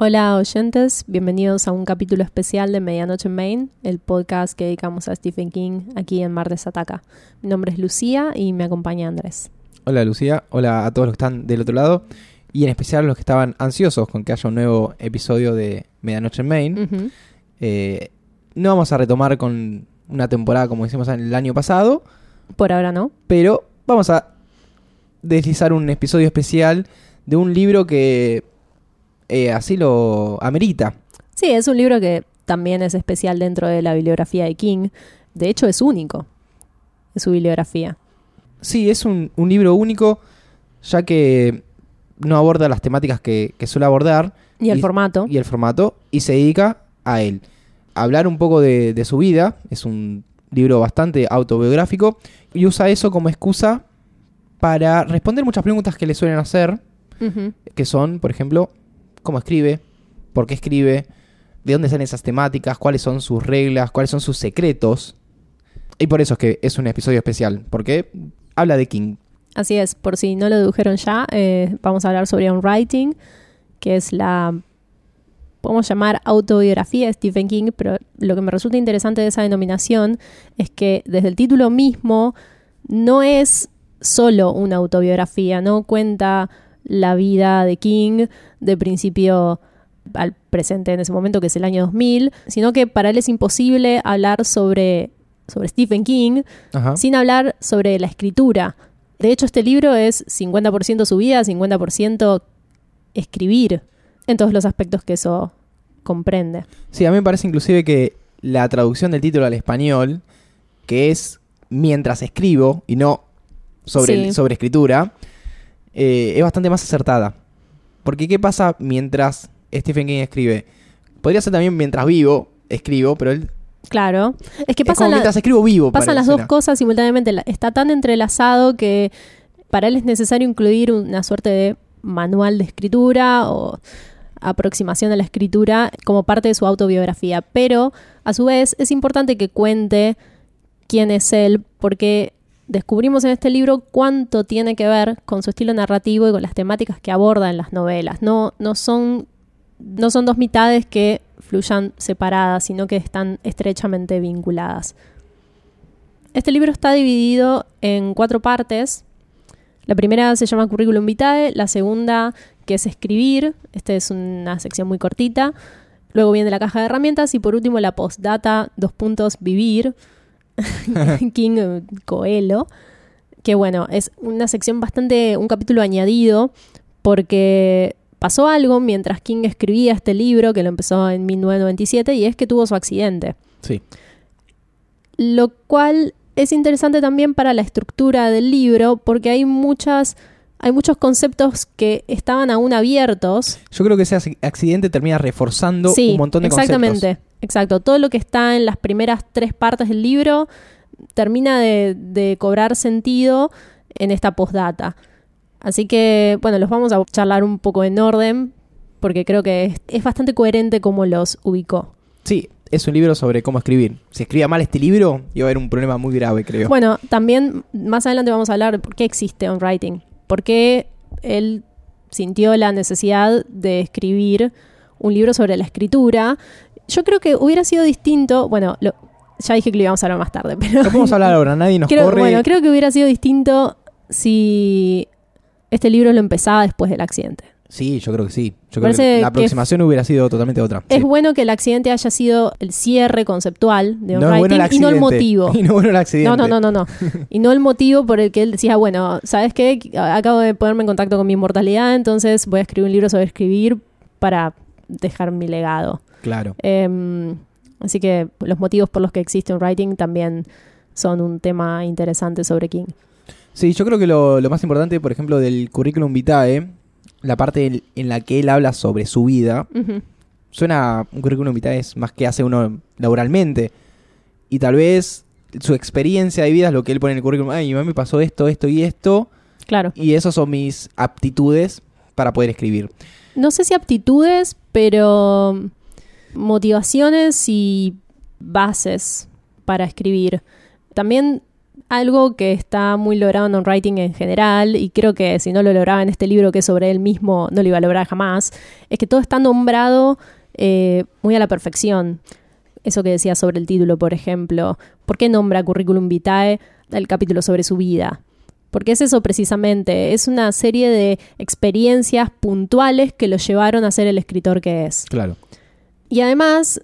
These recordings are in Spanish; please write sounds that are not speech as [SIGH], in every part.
Hola oyentes, bienvenidos a un capítulo especial de Medianoche en Maine, el podcast que dedicamos a Stephen King aquí en Martes Ataca. Mi nombre es Lucía y me acompaña Andrés. Hola Lucía, hola a todos los que están del otro lado y en especial a los que estaban ansiosos con que haya un nuevo episodio de Medianoche en Maine. Eh, no vamos a retomar con una temporada como hicimos en el año pasado, Por ahora no. pero vamos a deslizar un episodio especial de un libro que eh, así lo amerita. Sí, es un libro que también es especial dentro de la bibliografía de King. De hecho, es único en su bibliografía. Sí, es un, un libro único, ya que no aborda las temáticas que, que suele abordar. Y el Y- formato. y el formato y se dedica a él. A hablar un poco de, de su vida, es un libro bastante autobiográfico y usa eso como excusa para responder muchas preguntas que le suelen hacer, que son, por ejemplo, cómo escribe, por qué escribe, de dónde salen esas temáticas, cuáles son sus reglas, cuáles son sus secretos. Y por eso es que es un episodio especial, porque habla de King. Así es, por si no lo dedujeron ya, eh, vamos a hablar sobre un writing, que es la, podemos llamar autobiografía de Stephen King, pero lo que me resulta interesante de esa denominación es que desde el título mismo no es solo una autobiografía, no cuenta la vida de King de principio al presente en ese momento, que es el año 2000, sino que para él es imposible hablar sobre, sobre Stephen King Ajá. sin hablar sobre la escritura. De hecho, este libro es 50% su vida, 50% escribir, en todos los aspectos que eso comprende. Sí, a mí me parece inclusive que la traducción del título al español, que es mientras escribo y no sobre, Sí. sobre escritura, eh, es bastante más acertada. Porque ¿qué pasa mientras Stephen King escribe? Podría ser también mientras vivo, escribo, pero él... Claro, es que es pasan, como la- mientras escribo vivo. pasan las dos cosas simultáneamente. Está tan entrelazado que para él es necesario incluir una suerte de manual de escritura o aproximación a la escritura como parte de su autobiografía. Pero a su vez es importante que cuente quién es él porque descubrimos en este libro cuánto tiene que ver con su estilo narrativo y con las temáticas que aborda en las novelas. No, no, son, no son dos mitades que fluyan separadas, sino que están estrechamente vinculadas. Este libro está dividido en cuatro partes. La primera se llama Curriculum Vitae, la segunda que es escribir, esta es una sección muy cortita. Luego viene la caja de herramientas y por último la postdata, dos puntos, vivir, [LAUGHS] King Coelho, que bueno, es una sección bastante, un capítulo añadido porque pasó algo mientras King escribía este libro, que lo empezó en 1997, y es que tuvo su accidente Sí. lo cual es interesante también para la estructura del libro porque hay muchas hay muchos conceptos que estaban aún abiertos. Yo creo que ese ac- accidente termina reforzando sí, un montón de exactamente. conceptos. Exacto, todo lo que está en las primeras tres partes del libro termina de, de cobrar sentido en esta postdata. Así que, bueno, los vamos a charlar un poco en orden porque creo que es, es bastante coherente cómo los ubicó. Sí, es un libro sobre cómo escribir. Si escribía mal este libro, iba a haber un problema muy grave, creo. Bueno, también más adelante vamos a hablar de por qué existe on writing. Por qué él sintió la necesidad de escribir un libro sobre la escritura. Yo creo que hubiera sido distinto. Bueno, lo- ya dije que lo íbamos a hablar más tarde, [LAUGHS] pero. Lo podemos hablar ahora, nadie nos creo, corre. Bueno, creo que hubiera sido distinto si este libro lo empezaba después del accidente. Sí, yo creo que sí. Yo creo que la aproximación hubiera sido totalmente otra. Es Sí. bueno que el accidente haya sido el cierre conceptual de No bueno writing y no el motivo. [LAUGHS] Y no bueno el accidente. No, no, no, no, no. Y no el motivo por el que él decía, bueno, ¿sabes qué? Acabo de ponerme en contacto con mi inmortalidad, entonces voy a escribir un libro sobre escribir para dejar mi legado. Claro. Em, así que los motivos por los que existe un writing también son un tema interesante sobre King. Sí, yo creo que lo, lo más importante, por ejemplo, del currículum vitae, la parte en, en la que él habla sobre su vida, suena un currículum vitae es más que hace uno laboralmente. Y tal vez su experiencia de vida es lo que él pone en el currículum. Ay, mi mamá me pasó esto, esto y esto. Claro. Y esas son mis aptitudes para poder escribir. No sé si aptitudes, pero motivaciones y bases para escribir. También algo que está muy logrado en on-writing en general, y creo que si no lo lograba en este libro que es sobre él mismo, no lo iba a lograr jamás, es que todo está nombrado eh, muy a la perfección. Eso que decía sobre el título, por ejemplo. ¿Por qué nombra Curriculum Vitae el capítulo sobre su vida? Porque es eso precisamente, es una serie de experiencias puntuales que lo llevaron a ser el escritor que es. Claro. Y además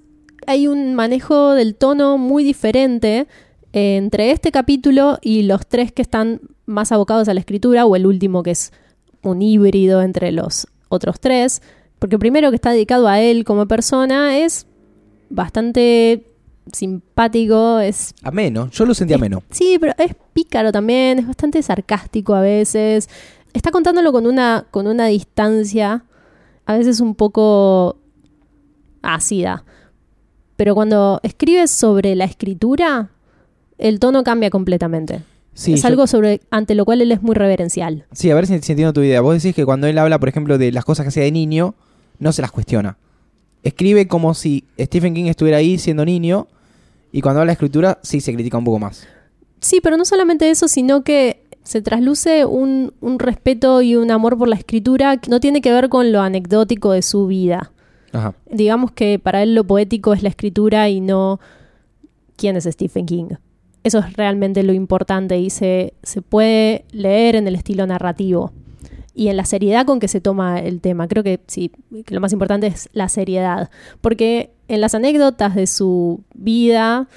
hay un manejo del tono muy diferente entre este capítulo y los tres que están más abocados a la escritura, o el último que es un híbrido entre los otros tres, porque primero que está dedicado a él como persona es bastante simpático, es... Ameno, yo lo sentí ameno. Sí, pero es pícaro también, es bastante sarcástico a veces. Está contándolo con una, con una distancia, a veces un poco ácida. Pero cuando escribes sobre la escritura, el tono cambia completamente. Sí, es yo- algo sobre ante lo cual él es muy reverencial. Sí, a ver si, si entiendo tu idea. Vos decís que cuando él habla, por ejemplo, de las cosas que hacía de niño, no se las cuestiona. Escribe como si Stephen King estuviera ahí siendo niño, y cuando habla de escritura, sí se critica un poco más. Sí, pero no solamente eso, sino que se trasluce un, un respeto y un amor por la escritura que no tiene que ver con lo anecdótico de su vida. Ajá. Digamos que para él lo poético es la escritura y no quién es Stephen King. Eso es realmente lo importante y se, se puede leer en el estilo narrativo y en la seriedad con que se toma el tema. Creo que sí, que lo más importante es la seriedad, porque en las anécdotas de su vida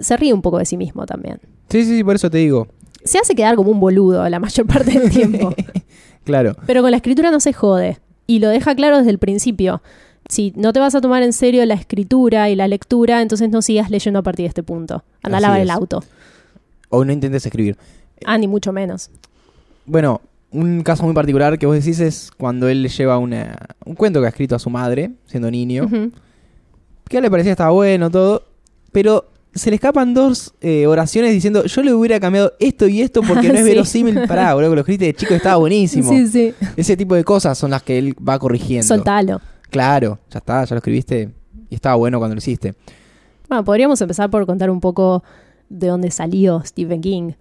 se ríe un poco de sí mismo también. Sí, sí, sí, por eso te digo. Se hace quedar como un boludo la mayor parte del tiempo, [LAUGHS] Claro. pero con la escritura no se jode y lo deja claro desde el principio. Si no te vas a tomar en serio la escritura y la lectura, entonces no sigas leyendo a partir de este punto. Anda a lavar el auto. O no intentes escribir. Ah, ni mucho menos. Bueno, un caso muy particular que vos decís es cuando él le lleva una, un cuento que ha escrito a su madre, siendo niño, que a él le parecía estaba bueno, todo, pero se le escapan dos eh, oraciones diciendo, yo le hubiera cambiado esto y esto porque no es [LAUGHS] Sí. verosímil. Pará, boludo, que lo escribiste de chico estaba [LAUGHS] buenísimo. Sí, sí. Ese tipo de cosas son las que él va corrigiendo. Soltalo. Claro, ya está, ya lo escribiste y estaba bueno cuando lo hiciste. Bueno, podríamos empezar por contar un poco de dónde salió Stephen King.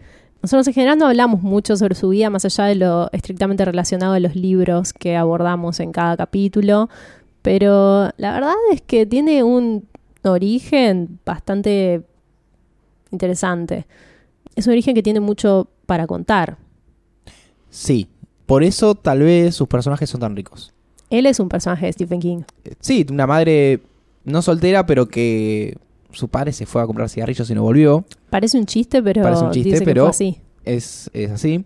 Nosotros en general no hablamos mucho sobre su vida, más allá de lo estrictamente relacionado a los libros que abordamos en cada capítulo, pero la verdad es que tiene un origen bastante interesante. Es un origen que tiene mucho para contar. Sí, por eso tal vez sus personajes son tan ricos. Él es un personaje de Stephen King. Eh, Sí, una madre no soltera, pero que su padre se fue a comprar cigarrillos y no volvió. Parece un chiste, pero Parece un chiste, dice que pero- fue así. Es, es así.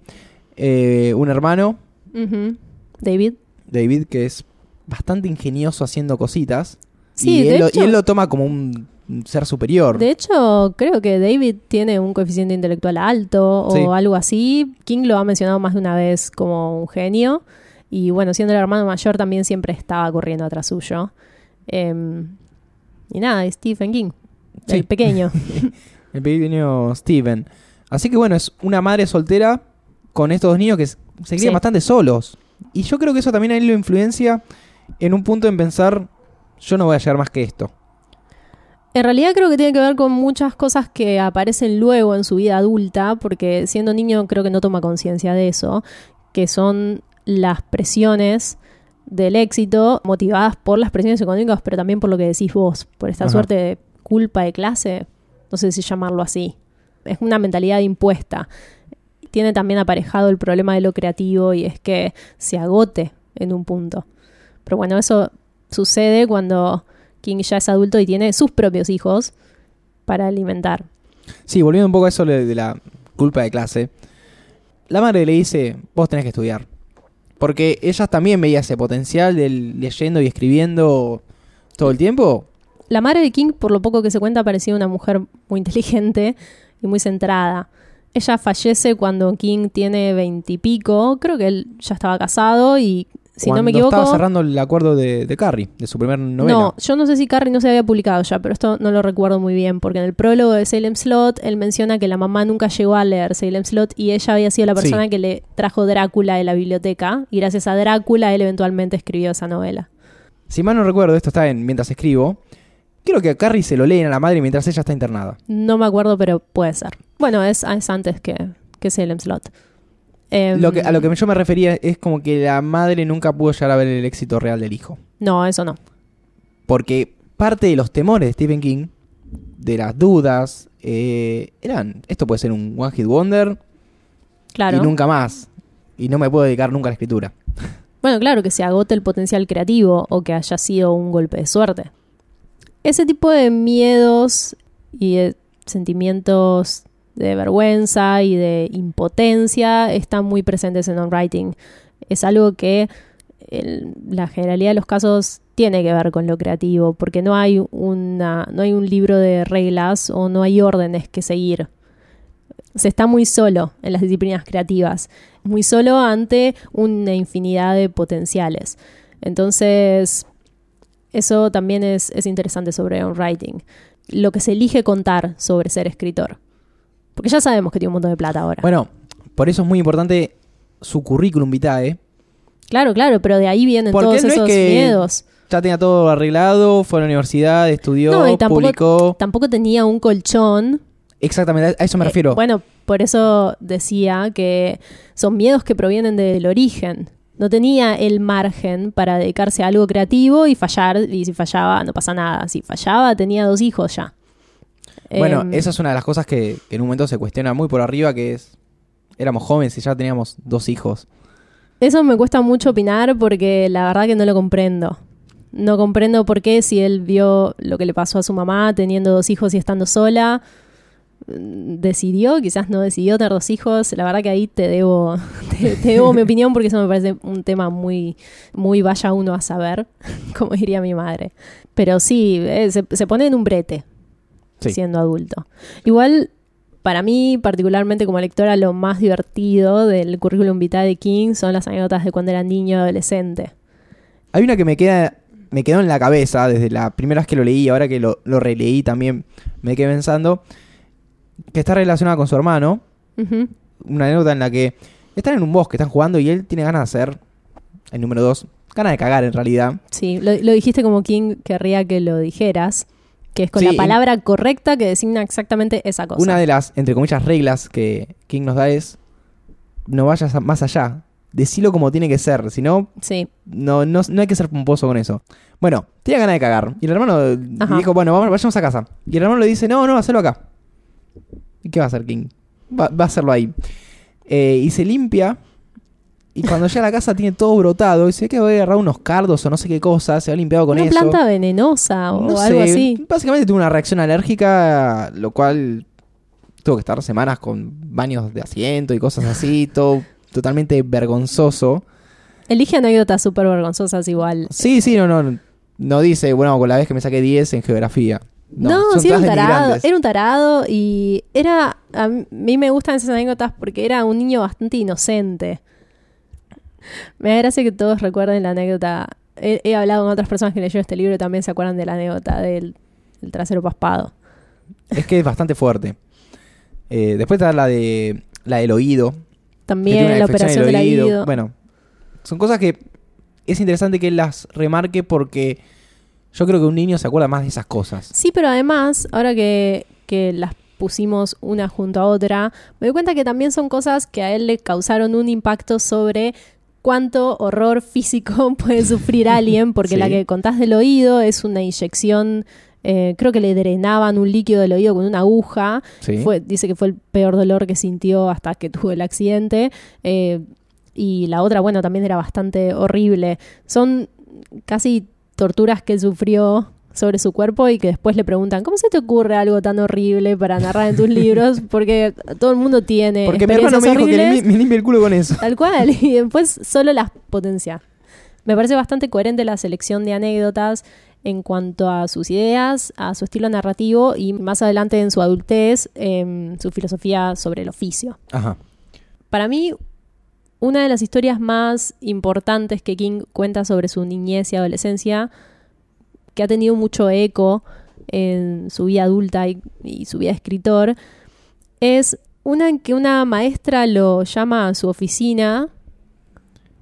Eh, un hermano. David. David, que es bastante ingenioso haciendo cositas. Sí, y, de él lo, hecho- y él lo toma como un un ser superior. De hecho, creo que David tiene un coeficiente intelectual alto o Sí. algo así. King lo ha mencionado más de una vez como un genio. Y bueno, siendo el hermano mayor también siempre estaba corriendo atrás suyo. Em, y nada, Stephen King, Sí. [LAUGHS] el pequeño. El pequeño Steven. Así que bueno, es una madre soltera con estos dos niños que se crían Sí. bastante solos. Y yo creo que eso también a él lo influencia en un punto en pensar, yo no voy a llegar más que esto. En realidad creo que tiene que ver con muchas cosas que aparecen luego en su vida adulta, porque siendo niño creo que no toma conciencia de eso, que son las presiones del éxito motivadas por las presiones económicas, pero también por lo que decís vos, por esta Ajá. suerte de culpa de clase, no sé si llamarlo así. Es una mentalidad impuesta. Tiene también aparejado el problema de lo creativo y es que se agote en un punto. Pero bueno, eso sucede cuando King ya es adulto y tiene sus propios hijos para alimentar. Sí, volviendo un poco a eso de de la culpa de clase. La madre le dice, vos tenés que estudiar. Porque ella también veía ese potencial de leyendo y escribiendo todo el tiempo. La madre de King, por lo poco que se cuenta, parecía una mujer muy inteligente y muy centrada. Ella fallece cuando King tiene veintipico. Creo que él ya estaba casado y, si no me equivoco. estaba cerrando el acuerdo de, de Carrie, de su primer novela. No, yo no sé si Carrie no se había publicado ya, pero esto no lo recuerdo muy bien, porque en el prólogo de Salem Slot él menciona que la mamá nunca llegó a leer Salem Slot y ella había sido la persona Sí. que le trajo Drácula de la biblioteca, y gracias a Drácula él eventualmente escribió esa novela. Si mal no recuerdo, esto está en Mientras escribo. Quiero que a Carrie se lo leen a la madre mientras ella está internada. No me acuerdo, pero puede ser. Bueno, es, es antes que, que Salem Slot. Em, Lo que, a lo que yo me refería es como que la madre nunca pudo llegar a ver el éxito real del hijo. No, eso no. Porque parte de los temores de Stephen King, de las dudas, eh, eran, esto puede ser un One Hit Wonder Claro. y nunca más. Y no me puedo dedicar nunca a la escritura. [LAUGHS] Bueno, claro, que se agote el potencial creativo o que haya sido un golpe de suerte. Ese tipo de miedos y de sentimientos de vergüenza y de impotencia están muy presentes en on-writing. Es algo que la generalidad de los casos tiene que ver con lo creativo, porque no hay, una, no hay un libro de reglas o no hay órdenes que seguir. Se está muy solo en las disciplinas creativas, muy solo ante una infinidad de potenciales. Entonces, eso también es, es interesante sobre on-writing. Lo que se elige contar sobre ser escritor. Porque ya sabemos que tiene un montón de plata ahora. Bueno, por eso es muy importante su currículum vitae. claro, claro, pero de ahí vienen Porque todos no es esos que- miedos. Ya tenía todo arreglado, fue a la universidad, estudió, No, y tampoco- publicó. Tampoco tenía un colchón. Exactamente, a eso me Eh, refiero. bueno, por eso decía que son miedos que provienen del origen. No tenía el margen para dedicarse a algo creativo y fallar, y si fallaba no pasa nada. Si fallaba tenía dos hijos ya. Bueno, Em, esa es una de las cosas que, que en un momento se cuestiona muy por arriba, que es, éramos jóvenes y ya teníamos dos hijos. Eso me cuesta mucho opinar porque la verdad que no lo comprendo. No comprendo por qué si él vio lo que le pasó a su mamá teniendo dos hijos y estando sola, mm, decidió, quizás no decidió tener dos hijos. La verdad que ahí te debo, [LAUGHS] te, te debo mi opinión porque eso me parece un tema muy, muy vaya uno a saber, [LAUGHS] como diría mi madre. Pero sí, eh, se, se pone en un brete Sí. siendo adulto. Igual, para mí, particularmente como lectora, lo más divertido del currículum vitae de King son las anécdotas de cuando era niño adolescente. Hay una que me queda me quedó en la cabeza desde la primera vez que lo leí y ahora que lo, lo releí también me quedé pensando que está relacionada con su hermano. Ujú. Una anécdota en la que están en un bosque, están jugando y él tiene ganas de hacer, el número dos, ganas de cagar en realidad. Sí, lo, lo dijiste como King querría que lo dijeras, que es con Sí, la palabra correcta que designa exactamente esa cosa. Una de las, entre comillas, reglas que King nos da es no vayas a- más allá. Decilo como tiene que ser, si no, Sí, no, no, no hay que ser pomposo con eso. Bueno, tenía ganas de cagar. Y el hermano dijo, bueno, vamos, vayamos a casa. Y el hermano le dice, no, no, hacelo acá. ¿Y qué va a hacer King? Va, va a hacerlo ahí. Eh, y se limpia. Y cuando llega a la casa tiene todo brotado. Y se ve que va a agarrar unos cardos o no sé qué cosa. Se ha limpiado con una eso. planta venenosa o No algo sé, así. Básicamente tuvo una reacción alérgica, lo cual tuvo que estar semanas con baños de asiento y cosas así, [LAUGHS] todo totalmente vergonzoso. Elige anécdotas súper vergonzosas igual. Sí, sí, no, no, no dice, bueno, con la vez que me saqué 10 en geografía. No, son sí, era un tarado. Era un tarado y era. A mí me gustan esas anécdotas porque era un niño bastante inocente. Me da gracia que todos recuerden la anécdota. He, he hablado con otras personas que leyeron este libro y también se acuerdan de la anécdota del, del trasero paspado. Es que es bastante fuerte. Eh, después está la de la del oído. También la operación del el oído. Bueno, son cosas que es interesante que él las remarque porque yo creo que un niño se acuerda más de esas cosas. Sí, pero además, ahora que, que las pusimos una junto a otra, me doy cuenta que también son cosas que a él le causaron un impacto sobre cuánto horror físico [LAUGHS] puede sufrir alguien, porque Sí. la que contás del oído es una inyección, eh, creo que le drenaban un líquido del oído con una aguja, Sí. fue, dice que fue el peor dolor que sintió hasta que tuvo el accidente. eh, y la otra, bueno, también era bastante horrible. Son casi torturas que sufrió sobre su cuerpo y que después le preguntan, ¿cómo se te ocurre algo tan horrible para narrar en tus libros? [LAUGHS] Porque todo el mundo tiene Porque mi hermano me dijo que me limpie el culo con eso. Tal cual, y después solo las potencia. Me parece bastante coherente la selección de anécdotas en cuanto a sus ideas, a su estilo narrativo y más adelante en su adultez, em, su filosofía sobre el oficio. Ajá. Para mí, una de las historias más importantes que King cuenta sobre su niñez y adolescencia, que ha tenido mucho eco en su vida adulta y, y su vida de escritor, es una en que una maestra lo llama a su oficina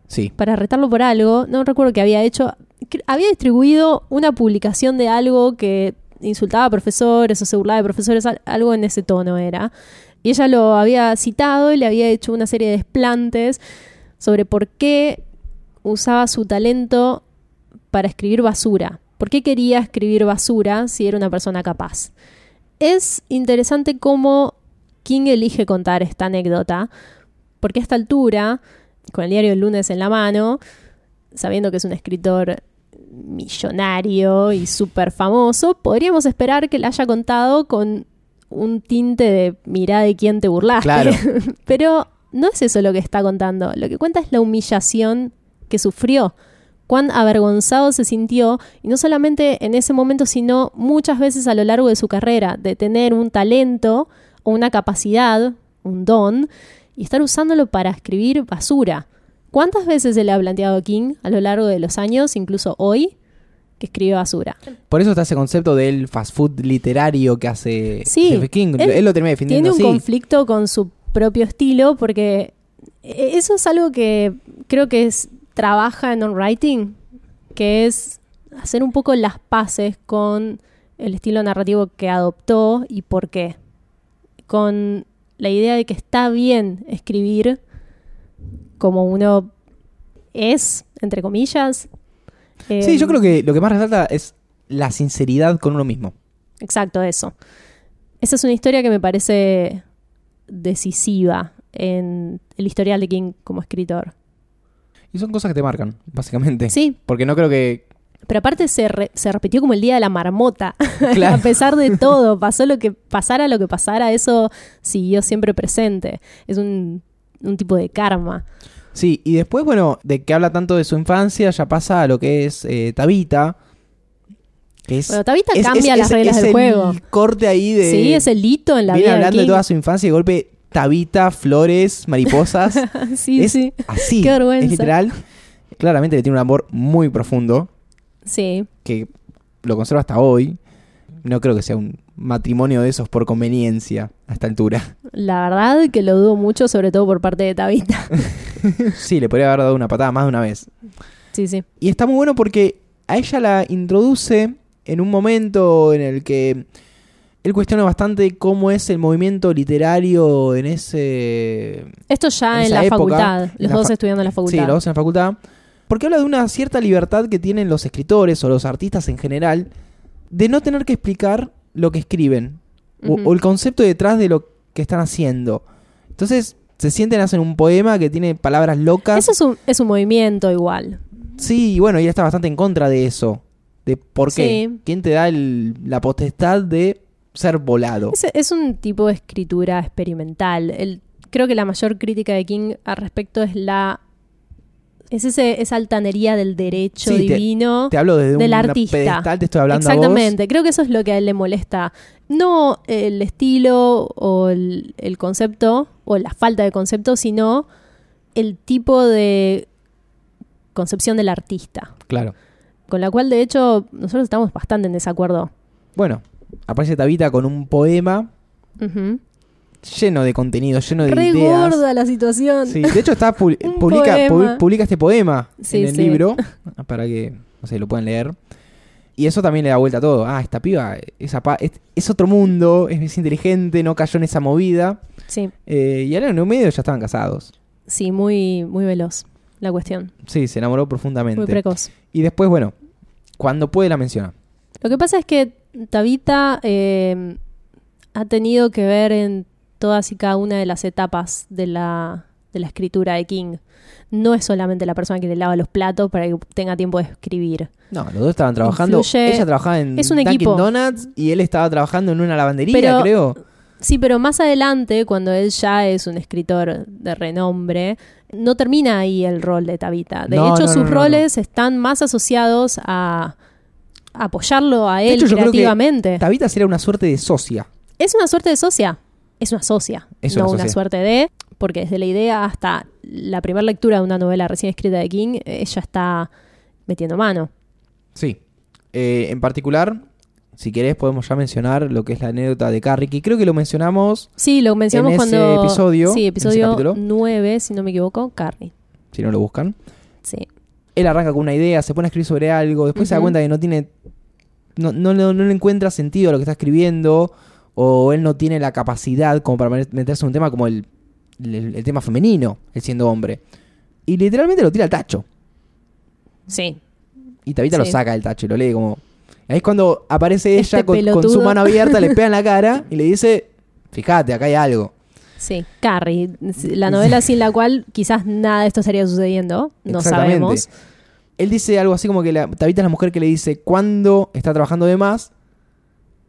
Sí. para retarlo por algo. No recuerdo qué había hecho. Había distribuido una publicación de algo que insultaba a profesores o se burlaba de profesores, al- algo en ese tono era. Y ella lo había citado y le había hecho una serie de desplantes sobre por qué usaba su talento para escribir basura. ¿Por qué quería escribir basura si era una persona capaz? Es interesante cómo King elige contar esta anécdota, porque a esta altura, con el diario El lunes en la mano, sabiendo que es un escritor millonario y súper famoso, podríamos esperar que la haya contado con un tinte de mirá de quién te burlaste. Claro. [LAUGHS] Pero no es eso lo que está contando. Lo que cuenta es la humillación que sufrió, cuán avergonzado se sintió, y no solamente en ese momento, sino muchas veces a lo largo de su carrera, de tener un talento o una capacidad, un don, y estar usándolo para escribir basura. ¿Cuántas veces se le ha planteado a King a lo largo de los años, incluso hoy, que escribe basura? Por eso está ese concepto del fast food literario que hace Sí, King. él Él, lo termina defendiendo Tiene un conflicto con su propio estilo porque e-, eso es algo que creo que es, trabaja en on writing, que es hacer un poco las paces con el estilo narrativo que adoptó y por qué. Con la idea de que está bien escribir como uno es, entre comillas. Sí, yo creo que lo que más resalta es la sinceridad con uno mismo. Exacto, eso. Esa es una historia que me parece decisiva en el historial de King como escritor. Y son cosas que te marcan, básicamente. Sí, Porque no creo que... pero aparte se, re- se repitió como el día de la marmota. [LAUGHS] Claro. A pesar de todo, pasó lo que pasara, lo que pasara, eso siguió siempre presente. Es un, un tipo de karma. Sí, y después, bueno, de que habla tanto de su infancia, ya pasa a lo que es eh, Tabita. Que es, Bueno, Tabita es- cambia es- las reglas es del el juego. corte ahí de... Sí, es el hito en la Viene vida hablando de toda su infancia y de golpe Tabita, flores, mariposas. [LAUGHS] sí, es sí. así. Qué vergüenza. Es literal. Claramente le tiene un amor muy profundo Sí. que lo conserva hasta hoy. No creo que sea un matrimonio de esos por conveniencia a esta altura. La verdad que lo dudo mucho, sobre todo por parte de Tabita. [LAUGHS] sí, le podría haber dado una patada más de una vez. Sí, sí. Y está muy bueno porque a ella la introduce en un momento en el que él cuestiona bastante cómo es el movimiento literario en ese... Esto ya En la época, facultad, los la dos fa- estudiando en la facultad. Sí, los dos en la facultad. Porque habla de una cierta libertad que tienen los escritores o los artistas en general de no tener que explicar lo que escriben o- el concepto detrás de lo que están haciendo. Entonces se sienten hacen un poema que tiene palabras locas. Eso es un, es un movimiento igual. Sí, y bueno, ella está bastante en contra de eso. De por qué. Sí. ¿Quién te da el- la potestad de ser volado? Es, es un tipo de escritura experimental. El, creo que la mayor crítica de King al respecto es la. Es ese, esa altanería del derecho Sí, divino. Te hablo desde del un artista. pedestal, te estoy hablando a Exactamente, creo que eso es lo que a él le molesta. No el estilo o el, el concepto o la falta de concepto, sino el tipo de concepción del artista. vos. Claro. Con la cual, de hecho, nosotros estamos bastante en desacuerdo. Bueno, aparece Tabita con un poema lleno de contenido, lleno de Re ideas. gorda la situación. Sí, de hecho está [LAUGHS] pu- Un publica, pu- publica este poema Sí, en el sí. libro [LAUGHS] para que no sé, lo puedan leer. Y eso también le da vuelta a todo. Ah, esta piba es, es, es otro mundo, es, es inteligente, no cayó en esa movida. Sí, Eh, y al año y medio ya estaban casados. sí, muy, muy veloz la cuestión. Sí, se enamoró profundamente. Muy precoz. y después, bueno, cuando puede la menciona. Lo que pasa es que Tabita eh, ha tenido que ver en todas y cada una de las etapas de la, de la escritura de King. No es solamente la persona que le lava los platos para que tenga tiempo de escribir. No, los dos estaban trabajando. Influye- Ella trabajaba en es un Dunkin' equipo. Donuts y él estaba trabajando en una lavandería, Pero- creo. Sí, pero más adelante, cuando él ya es un escritor de renombre, no termina ahí el rol de Tabita. De No, hecho, no, sus no, roles están más asociados a apoyarlo a él hecho, creativamente. Tabita sería una suerte de socia. Es una suerte de socia. Es una socia. Es no una una socia. suerte de. Porque desde la idea hasta la primera lectura de una novela recién escrita de King, ella está metiendo mano. Sí. Eh, en particular, si querés, podemos ya mencionar lo que es la anécdota de Carrie, que creo que lo mencionamos, Sí, lo mencionamos En ese cuando. episodio, Sí, episodio capítulo. 9, si no me equivoco, Carrie. si no lo buscan. Sí. Él arranca con una idea, se pone a escribir sobre algo, después se da cuenta que no tiene no, no, no, no le encuentra sentido a lo que está escribiendo o él no tiene la capacidad como para meterse en un tema como el, el, el tema femenino, él siendo hombre. Y literalmente lo tira al tacho. Sí. Y Tabita lo saca del tacho y lo lee como... Ahí es cuando aparece Este ella con, con su mano abierta, le pega en la [LAUGHS] cara y le dice, fíjate, acá hay algo. Sí, Carrie, la novela sin la cual quizás nada de esto estaría sucediendo, no sabemos. Él dice algo así como que la, Tabita es la mujer que le dice cuándo está trabajando de más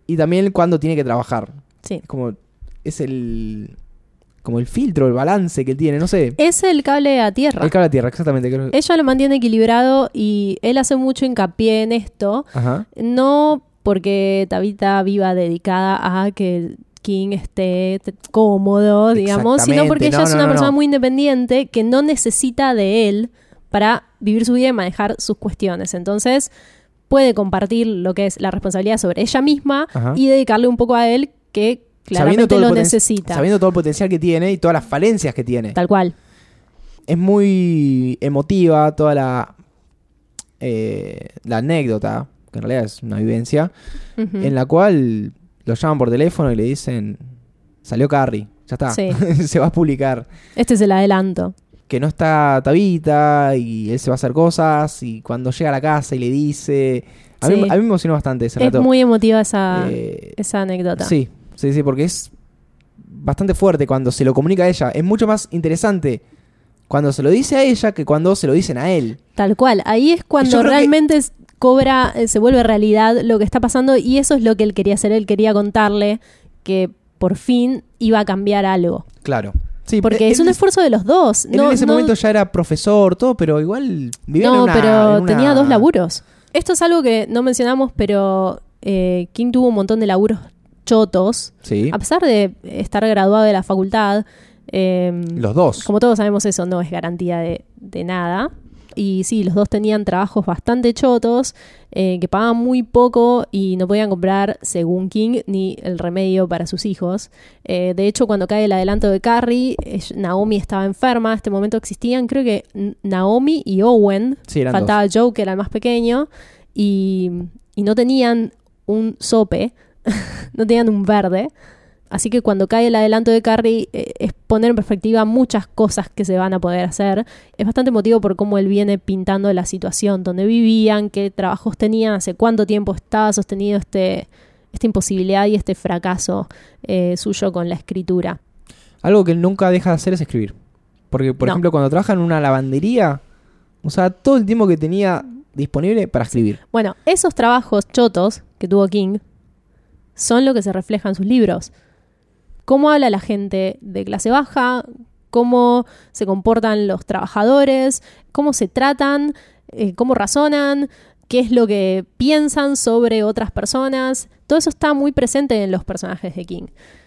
y también cuándo tiene que trabajar. Sí. Es como... Es el... Como el filtro, el balance que él tiene, no sé. Es el cable a tierra. El cable a tierra, exactamente. creo Ella lo mantiene equilibrado y él hace mucho hincapié en esto, Ajá. no porque Tabitha viva dedicada a que King esté cómodo, digamos, sino porque ella No, es una no, persona muy independiente que no necesita de él para vivir su vida y manejar sus cuestiones. Entonces, puede compartir lo que es la responsabilidad sobre ella misma Ajá. y dedicarle un poco a él que claramente lo necesita. Sabiendo todo el potencial que tiene y todas las falencias que tiene. Tal cual. Es muy emotiva toda la, eh, la anécdota, que en realidad es una vivencia, en la cual lo llaman por teléfono y le dicen, salió Carrie, ya está, Sí. [LAUGHS] se va a publicar. Este es el adelanto. Que no está Tabita y él se va a hacer cosas y cuando llega a la casa y le dice... A, mí, Sí. a mí me emocionó bastante ese Es rato. muy emotiva esa, Eh, esa anécdota. Sí, sí, sí, porque es bastante fuerte cuando se lo comunica a ella. Es mucho más interesante cuando se lo dice a ella que cuando se lo dicen a él. Tal cual. Ahí es cuando que- realmente cobra, eh, se vuelve realidad lo que está pasando y eso es lo que él quería hacer. Él quería contarle que por fin iba a cambiar algo. Claro. Sí, Porque él- es un esfuerzo de los dos. él No, en ese no- momento ya era profesor, todo, pero igual vivía en no, una- pero en una- tenía dos laburos. Esto es algo que no mencionamos, pero eh, King tuvo un montón de laburos chotos. Sí, A pesar de estar graduado de la facultad, eh, los dos. Como todos sabemos, eso no es garantía de, de nada. Y sí, los dos tenían trabajos bastante chotos, eh, que pagaban muy poco y no podían comprar, según King, ni el remedio para sus hijos. Eh, de hecho, cuando cae el adelanto de Carrie, ella- Naomi estaba enferma. En este momento existían, creo que Naomi y Owen. Sí, Faltaba Joe, que era el más pequeño. Y, y no tenían un sope, [LAUGHS] no tenían un verde. Así que cuando cae el adelanto de Carrie eh, es poner en perspectiva muchas cosas que se van a poder hacer. Es bastante emotivo por cómo él viene pintando la situación, donde vivían, qué trabajos tenían, hace cuánto tiempo estaba sostenido este, esta imposibilidad y este fracaso eh, suyo con la escritura. Algo que él nunca deja de hacer es escribir. Porque, por No. ejemplo, cuando trabaja en una lavandería, usaba todo el tiempo que tenía disponible para escribir. Bueno, esos trabajos chotos que tuvo King son lo que se refleja en sus libros. Cómo habla la gente de clase baja, cómo se comportan los trabajadores, cómo se tratan, eh, cómo razonan, qué es lo que piensan sobre otras personas. Todo eso está muy presente en los personajes de King.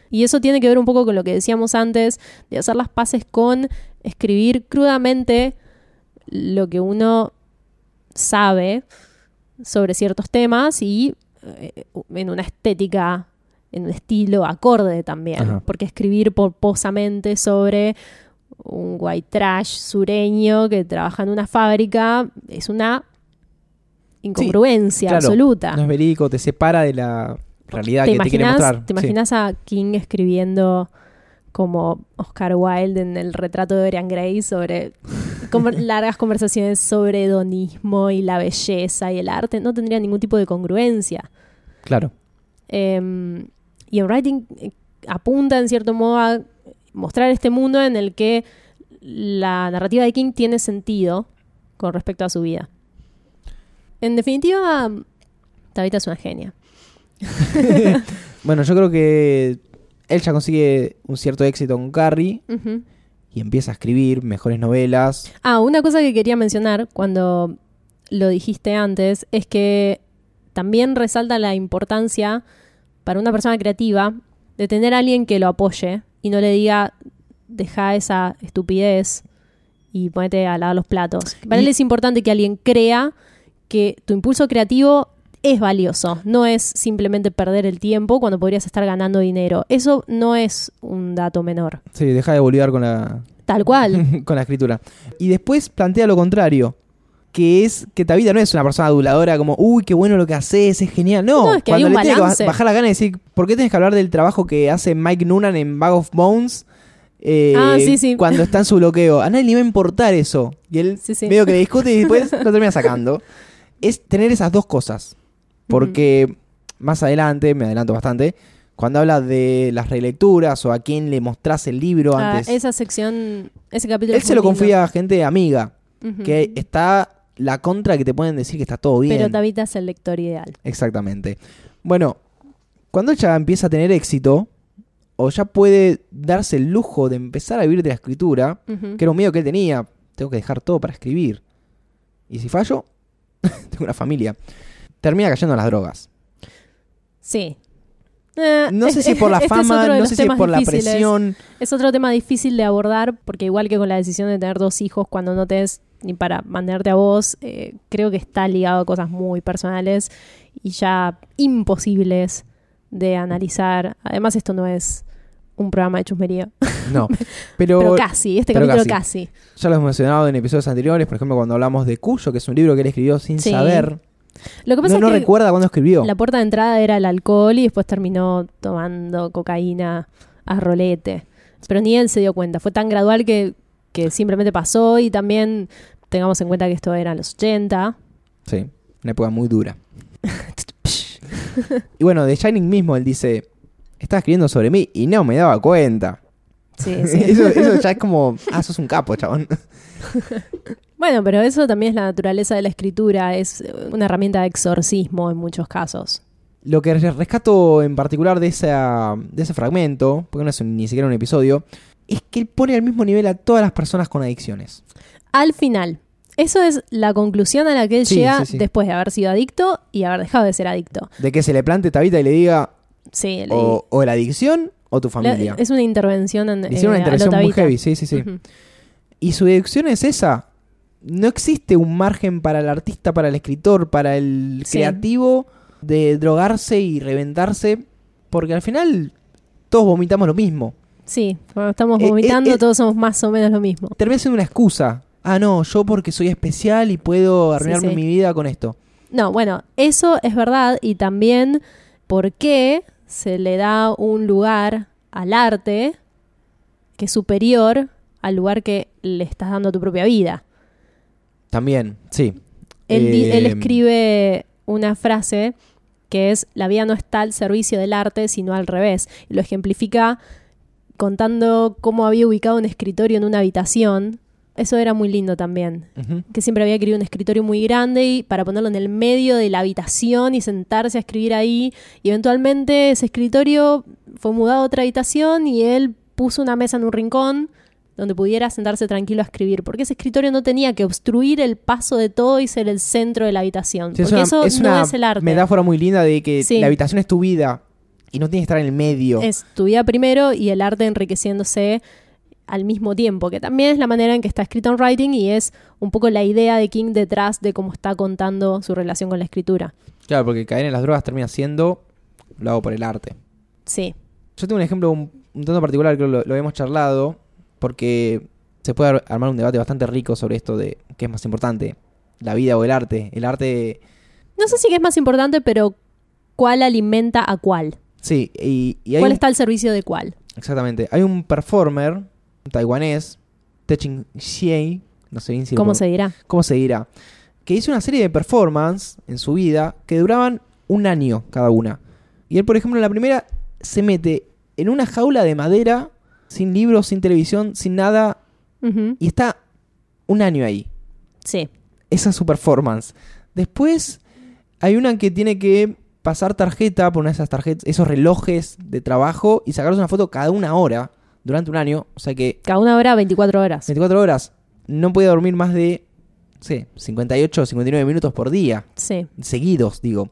Y eso tiene que ver un poco con lo que decíamos antes, de hacer las paces con escribir crudamente lo que uno sabe sobre ciertos temas y eh, en una estética, en un estilo acorde también. Ajá. Porque escribir pomposamente sobre un white trash sureño que trabaja en una fábrica es una incongruencia claro, absoluta. No es verídico, te separa de la realidad ¿Te que te quiere mostrar. ¿Te Sí. imaginas a King escribiendo como Oscar Wilde en el retrato de Dorian Gray sobre [LAUGHS] largas conversaciones sobre hedonismo y la belleza y el arte? No tendría ningún tipo de congruencia. Claro. Eh, y en Writing eh, apunta en cierto modo a mostrar este mundo en el que la narrativa de King tiene sentido con respecto a su vida. En definitiva, Tabitha es una genia. [LAUGHS] Bueno, yo creo que él ya consigue un cierto éxito con Carrie y empieza a escribir mejores novelas. Ah, una cosa que quería mencionar cuando lo dijiste antes es que también resalta la importancia para una persona creativa de tener a alguien que lo apoye y no le diga deja esa estupidez y ponete a lavar los platos. Para Y- él es importante que alguien crea que tu impulso creativo es valioso, no es simplemente perder el tiempo cuando podrías estar ganando dinero. Eso no es un dato menor. Sí, deja de bolivar con la, Tal cual. [LAUGHS] con la escritura. Y después plantea lo contrario, que es que Tabita no es una persona aduladora como, uy, qué bueno lo que haces, es genial. No, No, es que cuando hay un le tiene que bajar la gana y decir, ¿por qué tienes que hablar del trabajo que hace Mike Noonan en Bag of Bones? eh, Ah, sí, sí. Cuando está en su bloqueo. A nadie le va a importar eso. Y él Sí, medio que le discute y después [LAUGHS] lo termina sacando. Es tener esas dos cosas. Porque más adelante, me adelanto bastante, cuando habla de las relecturas o a quién le mostrás el libro Ah, antes, esa sección, ese capítulo. él se lo lindo. confía a gente amiga, que está la contra que te pueden decir que está todo bien. Pero Tabita es el lector ideal. Exactamente. Bueno, cuando ella empieza a tener éxito, o ya puede darse el lujo de empezar a vivir de la escritura, que era un miedo que él tenía, tengo que dejar todo para escribir. Y si fallo, [LAUGHS] tengo una familia. Termina cayendo en las drogas. Sí. Eh, No sé si por la [LAUGHS] este es fama, no sé si es por la presión. Es otro tema difícil de abordar porque igual que con la decisión de tener dos hijos cuando no te es ni para mandarte a vos, eh, creo que está ligado a cosas muy personales y ya imposibles de analizar. Además esto no es un programa de chusmería, No, [LAUGHS] pero, pero casi, este pero capítulo casi. casi. ya lo hemos mencionado en episodios anteriores, por ejemplo, cuando hablamos de Cuyo, que es un libro que él escribió sin Sí. saber. Lo que pasa No, no es que recuerda cuándo escribió. la puerta de entrada era el alcohol y después terminó tomando cocaína a rolete. Pero ni él se dio cuenta, fue tan gradual que, que simplemente pasó y también tengamos en cuenta que esto era en los 80. Sí, una época muy dura. [LAUGHS] y bueno, de Shining mismo él dice, estaba escribiendo sobre mí y no me daba cuenta. Sí, [LAUGHS] sí. eso, eso ya es como, ah, sos un capo, chabón. [LAUGHS] Bueno, pero eso también es la naturaleza de la escritura, es una herramienta de exorcismo en muchos casos. Lo que rescato en particular de, esa, de ese fragmento, porque no es un- ni siquiera un episodio, es que él pone al mismo nivel a todas las personas con adicciones. Al final, eso es la conclusión a la que él Sí, llega sí, sí. después de haber sido adicto y haber dejado de ser adicto. De que se le plante Tabita y le diga Sí, le- o, o la adicción o tu familia. es una intervención en hicieron eh, una lo intervención muy heavy, sí, sí, sí. Y su deducción es esa. No existe un margen para el artista, para el escritor, para el creativo de drogarse y reventarse, porque al final todos vomitamos lo mismo. Sí, cuando estamos Eh, eh, vomitando eh. todos somos más o menos lo mismo. Termina siendo una excusa. Ah, no, yo porque soy especial y puedo arruinarme sí. mi vida con esto. No, bueno, eso es verdad y también por qué se le da un lugar al arte que es superior al lugar que le estás dando a tu propia vida. También, sí. Él, él escribe una frase que es la vida no está al servicio del arte, sino al revés. Y lo ejemplifica contando cómo había ubicado un escritorio en una habitación. Eso era muy lindo también. Que siempre había querido un escritorio muy grande y para ponerlo en el medio de la habitación y sentarse a escribir ahí. Y eventualmente ese escritorio fue mudado a otra habitación y él puso una mesa en un rincón donde pudiera sentarse tranquilo a escribir, porque ese escritorio no tenía que obstruir el paso de todo y ser el centro de la habitación, Sí, es porque una, eso es no es el arte. metáfora muy linda de que Sí. la habitación es tu vida y no tiene que estar en el medio. Es tu vida primero y el arte enriqueciéndose al mismo tiempo, que también es la manera en que está escrito en writing y es un poco la idea de King detrás de cómo está contando su relación con la escritura. Claro, porque caer en las drogas termina siendo lo hago por el arte. Sí, Yo tengo un ejemplo un, un tanto particular que lo, lo hemos charlado, porque se puede ar- armar un debate bastante rico sobre esto de qué es más importante, la vida o el arte. El arte, no sé si es más importante, pero cuál alimenta a cuál, sí, y, y hay cuál un- está al servicio de cuál. exactamente, hay un performer un taiwanés, Techin Xiei, no sé bien si ¿Cómo se dirá? cómo se dirá, que hizo una serie de performance en su vida que duraban un año cada una. Y él, por ejemplo, en la primera se mete en una jaula de madera, sin libros, sin televisión, sin nada, y está un año ahí. Sí, Esa es su performance. Después hay una que tiene que pasar tarjeta por una de esas tarjetas, esos relojes de trabajo y sacarse una foto cada una hora durante un año. O sea que cada una hora 24 horas. 24 horas. No podía dormir más de, sé, 58 o 59 minutos por día. Sí, Seguidos, digo.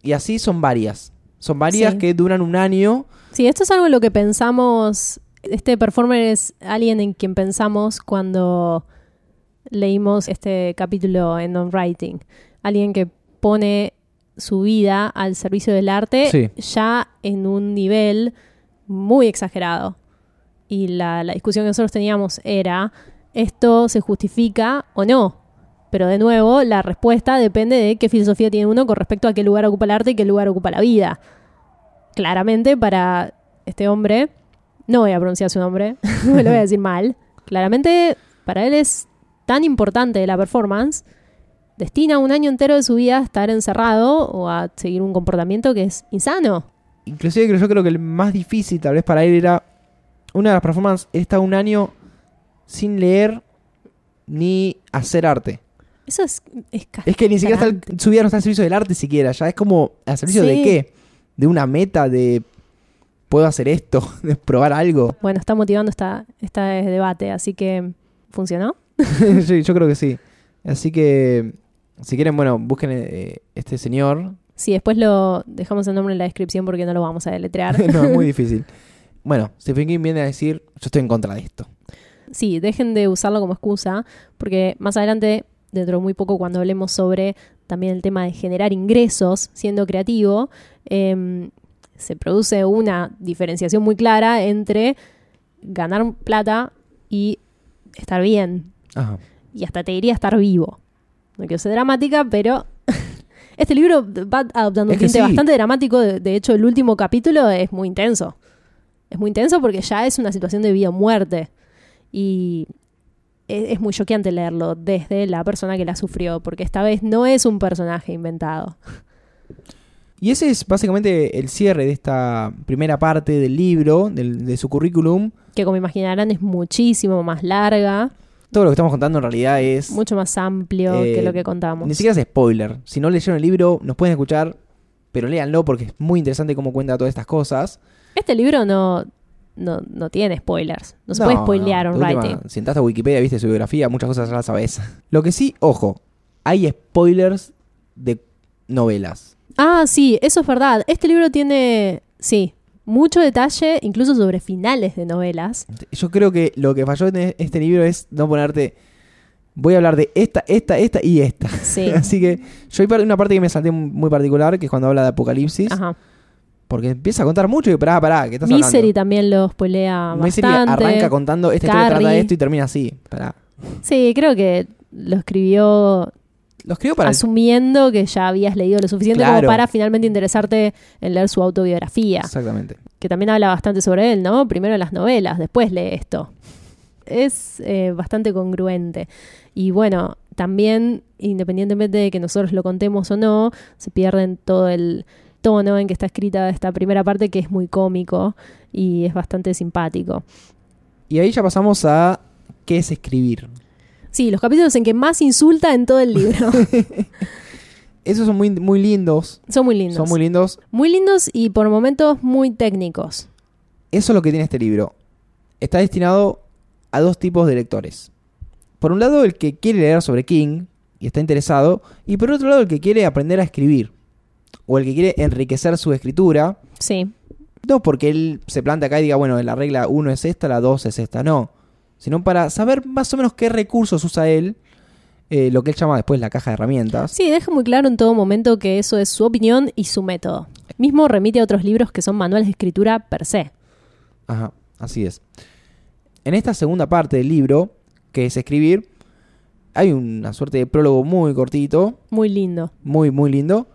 Y así son varias. Son varias Sí. que duran un año. sí, esto es algo en lo que pensamos, este performer es alguien en quien pensamos cuando leímos este capítulo en Non-Writing. Alguien que pone su vida al servicio del arte Sí. ya en un nivel muy exagerado. Y la, la discusión que nosotros teníamos era, ¿esto se justifica o no? Pero de nuevo, la respuesta depende de qué filosofía tiene uno con respecto a qué lugar ocupa el arte y qué lugar ocupa la vida. Claramente para este hombre, no voy a pronunciar su nombre, [LAUGHS] me lo voy a decir mal, claramente para él es tan importante la performance, destina un año entero de su vida a estar encerrado o a seguir un comportamiento que es insano. Inclusive creo- yo creo que el más difícil tal vez para él era una de las performances, está un año sin leer ni hacer arte. Eso es, es Es que ni siquiera está el- su vida no está al servicio del arte siquiera, ya es como al servicio de qué? De una meta de puedo hacer esto, [LAUGHS] de probar algo. Bueno, está motivando esta, este debate, así que ¿funcionó? [LAUGHS] sí, yo creo que sí. Así que si quieren, bueno, busquen eh, este señor. Sí, después lo dejamos el nombre en la descripción porque no lo vamos a deletrear. [LAUGHS] no, es muy [LAUGHS] difícil. Bueno, Stephen King viene a decir, yo estoy en contra de esto. sí, dejen de usarlo como excusa, porque más adelante, dentro de muy poco, cuando hablemos sobre también el tema de generar ingresos siendo creativo, em, se produce una diferenciación muy clara entre ganar plata y estar bien. Ajá. Y hasta te diría estar vivo. No quiero ser dramática, pero [LAUGHS] este libro va adoptando Es un tinte sí. bastante dramático. De, de hecho, el último capítulo es muy intenso. Es muy intenso porque ya es una situación de vida o muerte. Y es, es muy choqueante leerlo desde la persona que la sufrió, porque esta vez no es un personaje inventado. Y ese es básicamente el cierre de esta primera parte del libro, del- de su currículum. Que como imaginarán es muchísimo más larga, Todo lo que estamos contando en realidad es... mucho más amplio Eh, que lo que contamos. Ni siquiera es spoiler. Si no leyeron el libro, nos pueden escuchar, pero léanlo porque es muy interesante cómo cuenta todas estas cosas. Este libro no, no, no tiene spoilers. No se puede spoilear no, un writing. Si entraste a Wikipedia, viste su biografía, muchas cosas ya las sabes. [LAUGHS] Lo que sí, ojo, hay spoilers de novelas. Ah, sí, eso es verdad. Este libro tiene, sí, mucho detalle, incluso sobre finales de novelas. Yo creo que lo que falló en este libro es no ponerte. Voy a hablar de esta, esta, esta y esta. Sí. [LAUGHS] Así que yo hay una parte que me salté muy particular, que es cuando habla de Apocalipsis. Ajá. Porque empieza a contar mucho y pará, pará, que estás Misery hablando. también lo spoilea Misery bastante. arranca contando esta historia trata de esto y termina así. Pará. Sí, creo que lo escribió Lo para. asumiendo que ya habías leído lo suficiente como para finalmente interesarte en leer su autobiografía. Exactamente. que también habla bastante sobre él, ¿no? Primero las novelas, después lee esto. Es eh, bastante congruente. Y bueno, también, independientemente de que nosotros lo contemos o no, se pierden todo el tono en que está escrita esta primera parte, que es muy cómico y es bastante simpático. Y ahí ya pasamos a qué es escribir. Sí, los capítulos en que más insulta en todo el libro. [LAUGHS] Esos son muy, muy lindos. Son muy lindos. Son muy lindos. Muy lindos y por momentos muy técnicos. Eso es lo que tiene este libro. Está destinado a dos tipos de lectores. Por un lado, el que quiere leer sobre King y está interesado. Y por otro lado, el que quiere aprender a escribir. O el que quiere enriquecer su escritura. Sí. No porque él se planta acá y diga, bueno, la regla 1 es esta, la 2 es esta. No. Sino para saber más o menos qué recursos usa él. eh, lo que él llama después la caja de herramientas. Sí, deja muy claro en todo momento que eso es su opinión y su método. Mismo remite a otros libros que son manuales de escritura per se. Ajá, así es. En esta segunda parte del libro, que es escribir, hay una suerte de prólogo muy cortito, Muy lindo. muy, muy lindo.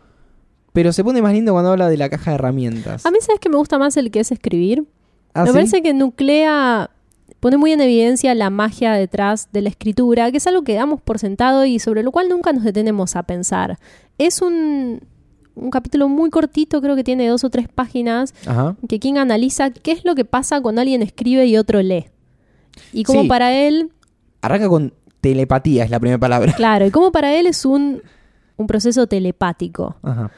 Pero se pone más lindo cuando habla de la caja de herramientas. A mí, ¿sabes que me gusta más el que es escribir? ¿Ah, me sí? parece que nuclea, pone muy en evidencia la magia detrás de la escritura, que es algo que damos por sentado y sobre lo cual nunca nos detenemos a pensar. Es un, un capítulo muy cortito, creo que tiene dos o tres páginas, Ajá. que King analiza qué es lo que pasa cuando alguien escribe y otro lee. Y como Sí. para él, Arranca con telepatía, es la primera palabra. claro, y como para él es un, un proceso telepático. Ajá.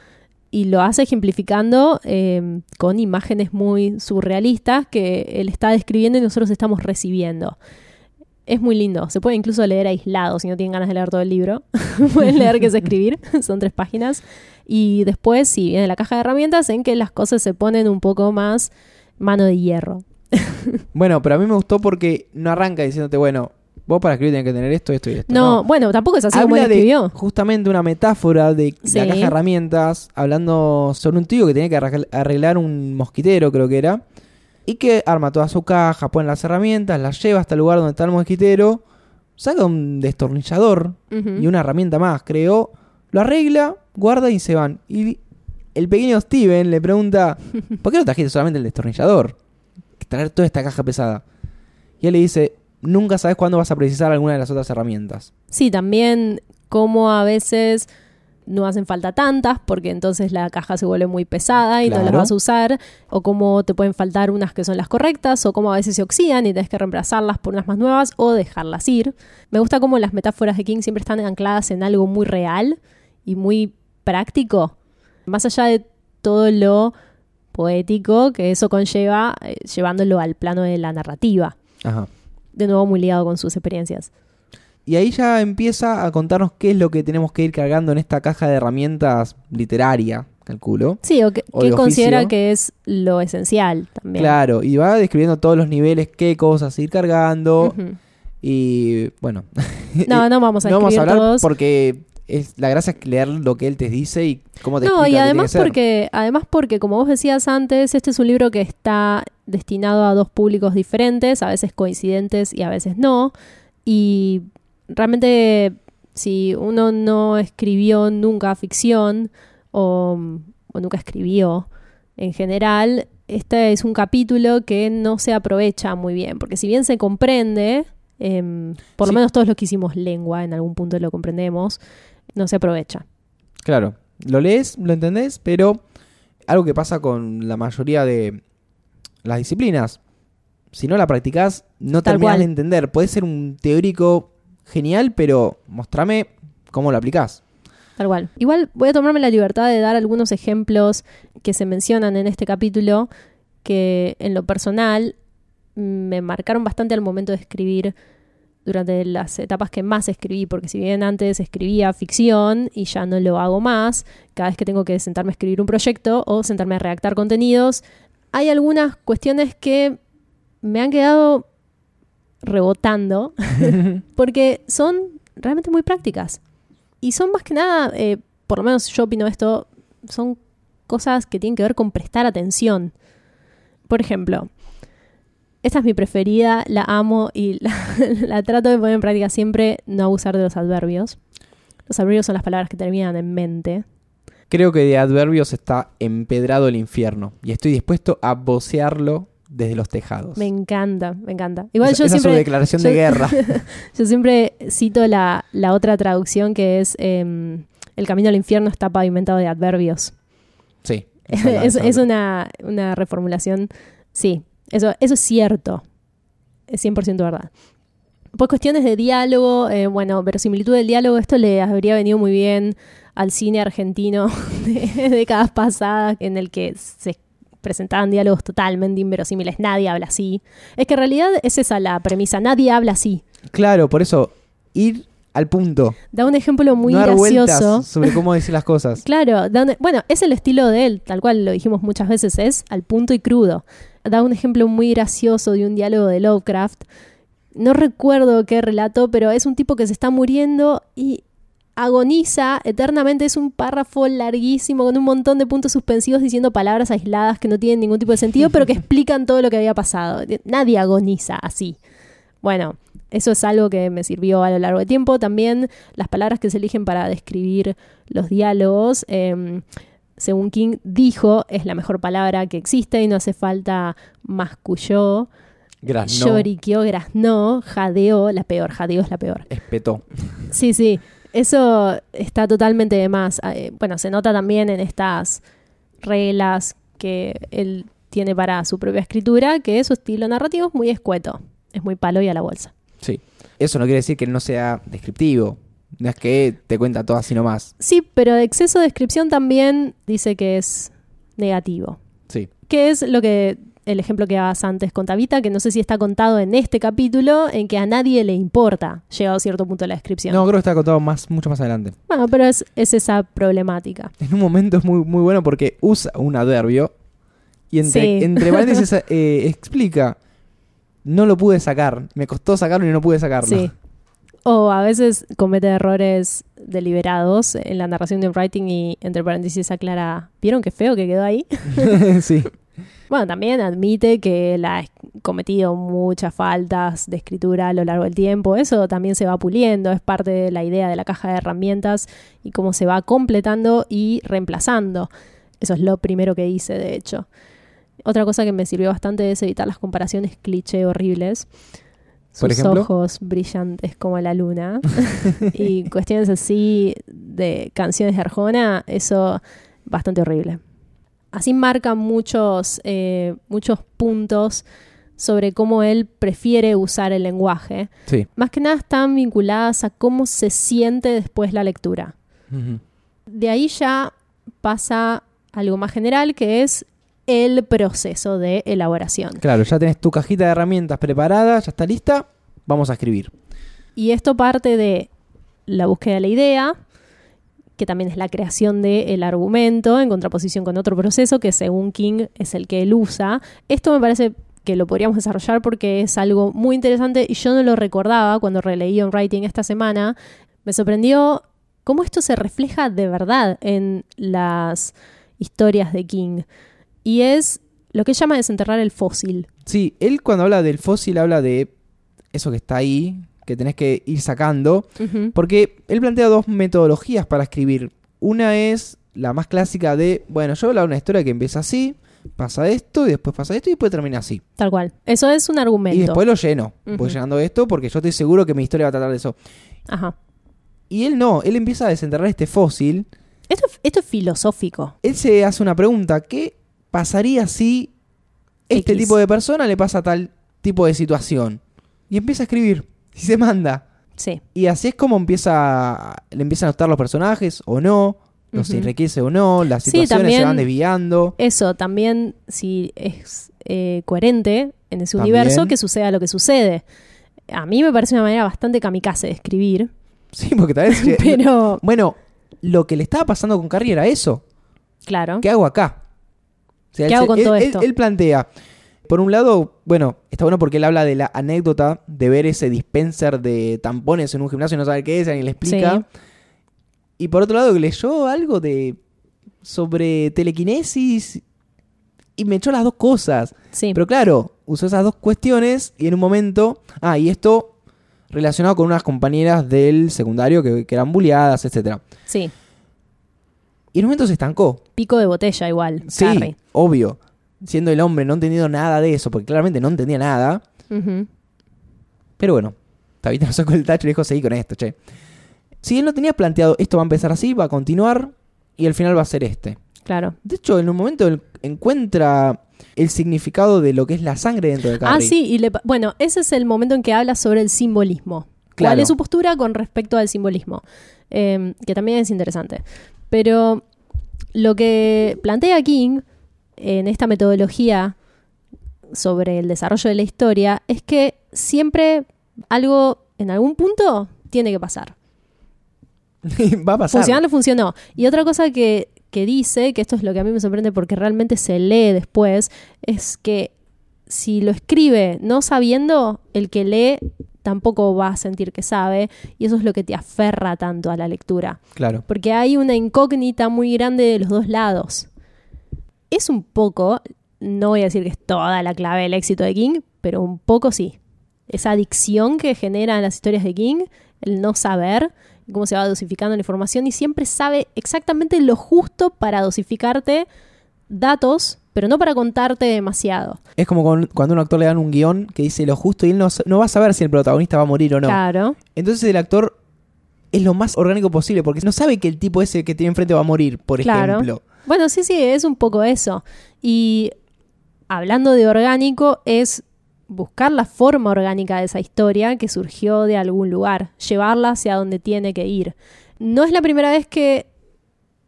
Y lo hace ejemplificando eh, con imágenes muy surrealistas que él está describiendo y nosotros estamos recibiendo. Es muy lindo, se puede incluso leer aislado si no tienen ganas de leer todo el libro. [LAUGHS] Pueden leer qué es escribir, [LAUGHS] son tres páginas. Y después, sí, viene la caja de herramientas en que las cosas se ponen un poco más mano de hierro. [LAUGHS] Bueno, pero a mí me gustó porque no arranca diciéndote, bueno, vos para escribir tenés que tener esto, esto y esto. No, bueno, tampoco es así como él Habla de escribió. justamente una metáfora de Sí. la caja de herramientas, hablando sobre un tío que tenía que arregl- arreglar un mosquitero, creo que era, y que arma toda su caja, pone las herramientas, las lleva hasta el lugar donde está el mosquitero, saca un destornillador y una herramienta más, creo, lo arregla, guarda y se van. Y el pequeño Steven le pregunta, [LAUGHS] ¿por qué no trajiste solamente el destornillador? Traer toda esta caja pesada. Y él le dice, nunca sabes cuándo vas a precisar alguna de las otras herramientas. Sí, también como a veces no hacen falta tantas porque entonces la caja se vuelve muy pesada y no las vas a usar, o como te pueden faltar unas que son las correctas, o como a veces se oxidan y tienes que reemplazarlas por unas más nuevas o dejarlas ir. Me gusta cómo las metáforas de King siempre están ancladas en algo muy real y muy práctico, más allá de todo lo poético que eso conlleva, eh, llevándolo al plano de la narrativa, Ajá. De nuevo muy ligado con sus experiencias. Y ahí ya empieza a contarnos qué es lo que tenemos que ir cargando en esta caja de herramientas literaria, calculo. Sí, o que, o que de considera que es lo esencial también. Claro, y va describiendo todos los niveles, qué cosas ir cargando. Y bueno, No, [LAUGHS] no vamos a no vamos a hablar todos. porque es, la gracia es leer lo que él te dice y cómo te No, y además que porque, además porque, como vos decías antes, este es un libro que está destinado a dos públicos diferentes, a veces coincidentes y a veces no. Y realmente, si uno no escribió nunca ficción o, o nunca escribió en general, este es un capítulo que no se aprovecha muy bien, porque si bien se comprende, em, por Sí. lo menos todos los que hicimos lengua, en algún punto lo comprendemos, no se aprovecha. Claro, lo lees, lo entendés, pero algo que pasa con la mayoría de las disciplinas, si no la practicás, no Tal terminás cual. de entender. Puede ser un teórico genial, pero mostrame cómo lo aplicás. Tal cual. Igual voy a tomarme la libertad de dar algunos ejemplos que se mencionan en este capítulo que en lo personal mm, me marcaron bastante al momento de escribir durante las etapas que más escribí, porque si bien antes escribía ficción y ya no lo hago más, cada vez que tengo que sentarme a escribir un proyecto o sentarme a redactar contenidos, hay algunas cuestiones que me han quedado rebotando [LAUGHS] [LAUGHS] porque son realmente muy prácticas. Y son más que nada, eh, por lo menos yo opino esto, son cosas que tienen que ver con prestar atención. Por ejemplo, esta es mi preferida, la amo y la, [LAUGHS] la trato de poner en práctica siempre, no abusar de los adverbios. Los adverbios son las palabras que terminan en mente. Creo que de adverbios está empedrado el infierno y estoy dispuesto a vocearlo desde los tejados. Me encanta, me encanta. Igual esa, yo esa es su siempre, declaración yo- de guerra. [LAUGHS] yo siempre cito la, la otra traducción que es em, El camino al infierno está pavimentado de adverbios. sí. [LAUGHS] es es una, una reformulación. Sí, eso, eso es cierto. Es 100% verdad. Por cuestiones de diálogo, eh, bueno, verosimilitud del diálogo, esto le habría venido muy bien al cine argentino [LAUGHS] de décadas pasadas, en el que se presentaban diálogos totalmente inverosímiles. Nadie habla así. Es que en realidad es esa la premisa. Nadie habla así. Claro, por eso, ir al punto. Da un ejemplo muy no dar gracioso. sobre cómo decir las cosas. [LAUGHS] Claro, da un- bueno, es el estilo de él, tal cual lo dijimos muchas veces, es al punto y crudo. Da un ejemplo muy gracioso de un diálogo de Lovecraft. No recuerdo qué relato, pero es un tipo que se está muriendo y agoniza eternamente. Es un párrafo larguísimo con un montón de puntos suspensivos diciendo palabras aisladas que no tienen ningún tipo de sentido, pero que [LAUGHS] explican todo lo que había pasado. Nadie agoniza así. Bueno, eso es algo que me sirvió a lo largo de tiempo. También las palabras que se eligen para describir los diálogos, eh, según King dijo, es la mejor palabra que existe y no hace falta masculló, Grazno, lloriqueó, graznó, jadeó, la peor, jadeó es la peor. espetó. Sí, sí, eso está totalmente de más. Eh, bueno, se nota también en estas reglas que él tiene para su propia escritura, que su estilo narrativo es muy escueto, es muy palo y a la bolsa. Sí. Eso no quiere decir que no sea descriptivo. No es que te cuenta todo así nomás. Sí, pero exceso de descripción también dice que es negativo. Sí. Que es lo que el ejemplo que dabas antes con Tabita, que no sé si está contado en este capítulo, en que a nadie le importa, llegado a cierto punto de la descripción. No, creo que está contado más, mucho más adelante. Bueno, pero es, es esa problemática. En un momento es muy, muy bueno porque usa un adverbio y entre, Sí. entre paréntesis [LAUGHS] eh, explica, no lo pude sacar, me costó sacarlo y no pude sacarlo. Sí. [LAUGHS] O a veces comete errores deliberados en la narración de un writing y entre paréntesis aclara, ¿vieron qué feo que quedó ahí? [LAUGHS] sí. Bueno, también admite que la, cometido muchas faltas de escritura a lo largo del tiempo. Eso también se va puliendo, es parte de la idea de la caja de herramientas y cómo se va completando y reemplazando. Eso es lo primero que hice, de hecho. Otra cosa que me sirvió bastante es evitar las comparaciones cliché horribles. Por Sus ejemplo. ojos brillantes como la luna. [LAUGHS] y cuestiones así de canciones de Arjona, eso bastante horrible. Así marca muchos, eh, muchos puntos sobre cómo él prefiere usar el lenguaje. Sí. Más que nada están vinculadas a cómo se siente después la lectura. De ahí ya pasa algo más general que es el proceso de elaboración. Claro, ya tenés tu cajita de herramientas preparada, ya está lista, vamos a escribir. Y esto parte de la búsqueda de la idea, que también es la creación del argumento en contraposición con otro proceso que según King es el que él usa. Esto me parece que lo podríamos desarrollar porque es algo muy interesante y yo no lo recordaba cuando releí On Writing esta semana. Me sorprendió cómo esto se refleja de verdad en las historias de King. Y es lo que él llama desenterrar el fósil. Sí, él cuando habla del fósil habla de eso que está ahí, que tenés que ir sacando, porque él plantea dos metodologías para escribir. Una es la más clásica de, bueno, yo hablo de una historia que empieza así, pasa esto, y después pasa esto, y después termina así. Tal cual. Eso es un argumento. Y después lo lleno. Voy Ujú. llenando esto porque yo estoy seguro que mi historia va a tratar de eso. Ajá. Y él no, él empieza a desenterrar este fósil. Esto, esto es filosófico. Él se hace una pregunta, ¿qué pasaría si este X. tipo de persona le pasa tal tipo de situación? Y empieza a escribir. Y se manda. Sí. Y así es como empieza le empiezan a gustar los personajes o no, los enriquece o no, las Sí, situaciones también- se van desviando. Eso también, si es eh, coherente en ese También. universo, que suceda lo que sucede. A mí me parece una manera bastante kamikaze de escribir, Sí, porque tal vez... [LAUGHS] pero Bueno, lo que le estaba pasando con Carrie era eso. claro. ¿Qué hago acá? Sea, ¿Qué él hago con él- todo él- esto? Él plantea, por un lado, bueno, está bueno porque él habla de la anécdota de ver ese dispenser de tampones en un gimnasio y no saber qué es, alguien le explica. Sí. Y por otro lado, leyó algo de sobre telequinesis y me echó las dos cosas. Sí, Pero claro, usó esas dos cuestiones y en un momento. Ah, y esto relacionado con unas compañeras del secundario que, que eran bulleadas, etcétera. sí. Y en un momento se estancó. Pico de botella igual. Sí, obvio. Siendo el hombre, no entendiendo nada de eso, porque claramente no entendía nada. Pero bueno, Tabita nos sacó el tacho y le dijo, seguí con esto, che. Si él no tenía planteado, esto va a empezar así, va a continuar, y el final va a ser este. Claro. De hecho, en un momento él encuentra el significado de lo que es la sangre dentro de Ah, Carrie. sí, y le bueno, ese es el momento en que habla sobre el simbolismo. ¿Cuál Claro. es su postura con respecto al simbolismo? Eh, que también es interesante. Pero lo que plantea King en esta metodología sobre el desarrollo de la historia es que siempre algo en algún punto tiene que pasar. [LAUGHS] va a pasar. Funcionar no funcionó. Y otra cosa que, que dice, que esto es lo que a mí me sorprende porque realmente se lee después, es que si lo escribe no sabiendo, el que lee tampoco va a sentir que sabe y eso es lo que te aferra tanto a la lectura. Claro. Porque hay una incógnita muy grande de los dos lados. Es un poco, no voy a decir que es toda la clave del éxito de King, pero un poco sí. Esa adicción que generan las historias de King, el no saber cómo se va dosificando la información y siempre sabe exactamente lo justo para dosificarte datos, pero no para contarte demasiado. Es como con- cuando a un actor le dan un guion que dice lo justo y él no, no va a saber si el protagonista va a morir o no. Claro. Entonces el actor es lo más orgánico posible porque no sabe que el tipo ese que tiene enfrente va a morir, por Claro. ejemplo. Bueno, sí, sí, es un poco eso. Y hablando de orgánico, es buscar la forma orgánica de esa historia que surgió de algún lugar, llevarla hacia donde tiene que ir. No es la primera vez que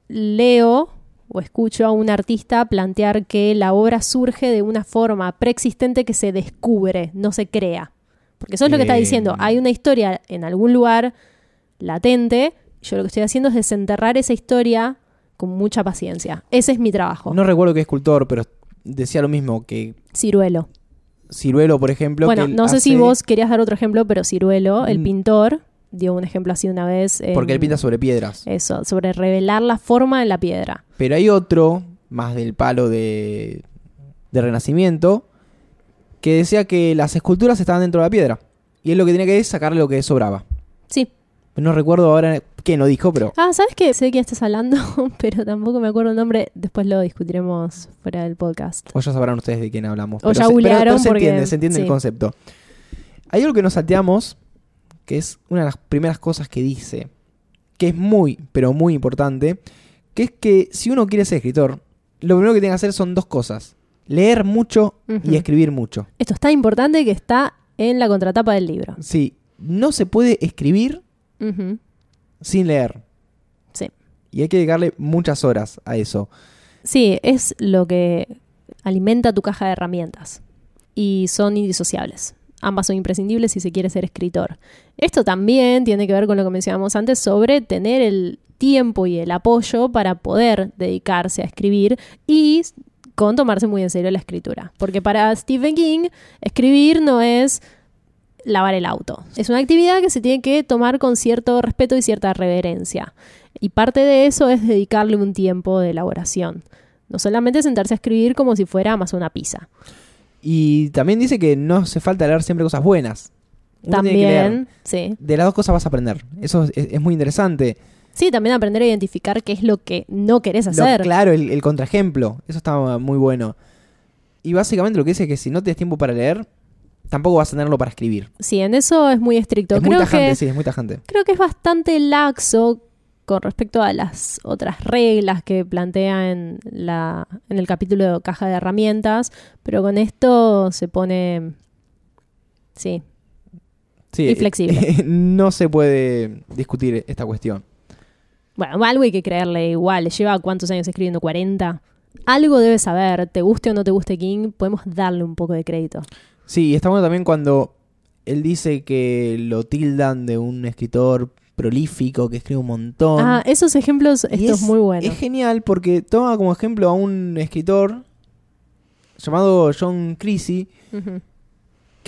leo o escucho a un artista plantear que la obra surge de una forma preexistente que se descubre, no se crea. Porque eso es lo que está diciendo. Hay una historia en algún lugar latente. Yo lo que estoy haciendo es desenterrar esa historia con mucha paciencia. Ese es mi trabajo. No recuerdo qué escultor, pero decía lo mismo que Ciruelo. Ciruelo, por ejemplo. bueno, que no sé si vos querías dar otro ejemplo, pero Ciruelo, el Mm. pintor, dio un ejemplo así una vez. en- Porque él pinta sobre piedras. Eso, sobre revelar la forma de la piedra. Pero hay otro, más del palo de, de Renacimiento, que decía que las esculturas estaban dentro de la piedra. Y él lo que tenía que hacer es sacarle lo que sobraba. Sí. No recuerdo ahora quién lo dijo, pero Ah, ¿sabes qué? Sé de quién estás hablando, [LAUGHS] pero tampoco me acuerdo el nombre. Después lo discutiremos fuera del podcast. o ya sabrán ustedes de quién hablamos. O Pero ya se- pero- se porque- entiende, se entiende el concepto. Hay algo que nos salteamos, que es una de las primeras cosas que dice, que es muy, pero muy importante, que es que si uno quiere ser escritor, lo primero que tiene que hacer son dos cosas. Leer mucho y escribir mucho. Esto es tan importante que está en la contratapa del libro. Sí, no se puede escribir sin leer. Sí. Y hay que dedicarle muchas horas a eso. Sí, es lo que alimenta tu caja de herramientas. Y son indisociables. Ambas son imprescindibles si se quiere ser escritor. Esto también tiene que ver con lo que mencionamos antes sobre tener el tiempo y el apoyo para poder dedicarse a escribir y con tomarse muy en serio la escritura. Porque para Stephen King, escribir no es lavar el auto. Es una actividad que se tiene que tomar con cierto respeto y cierta reverencia. Y parte de eso es dedicarle un tiempo de elaboración. No solamente sentarse a escribir como si fuera más una pizza. Y también dice que no hace falta leer siempre cosas buenas. Uno. También, sí. De las dos cosas vas a aprender. Eso es, es muy interesante. Sí, también aprender a identificar qué es lo que no querés Lo- hacer. claro, el, el contraejemplo. Eso está muy bueno. Y básicamente lo que dice es que si no tienes tiempo para leer, tampoco vas a tenerlo para escribir. Sí, en eso es muy estricto. es muy creo, tajante, que, sí, es muy tajante. creo que es bastante laxo con respecto a las otras reglas que plantea en, la, en el capítulo de caja de herramientas, pero con esto se pone... Sí, Sí, Y flexible. [LAUGHS] no se puede discutir esta cuestión. Bueno, algo hay que creerle igual. ¿Le lleva cuántos años escribiendo? ¿40? Algo debe saber. ¿Te guste o no te guste King? Podemos darle un poco de crédito. Sí, y está bueno también cuando él dice que lo tildan de un escritor prolífico que escribe un montón. Ah, esos ejemplos, Y esto es, muy bueno. Es genial porque toma como ejemplo a un escritor llamado John Creasy.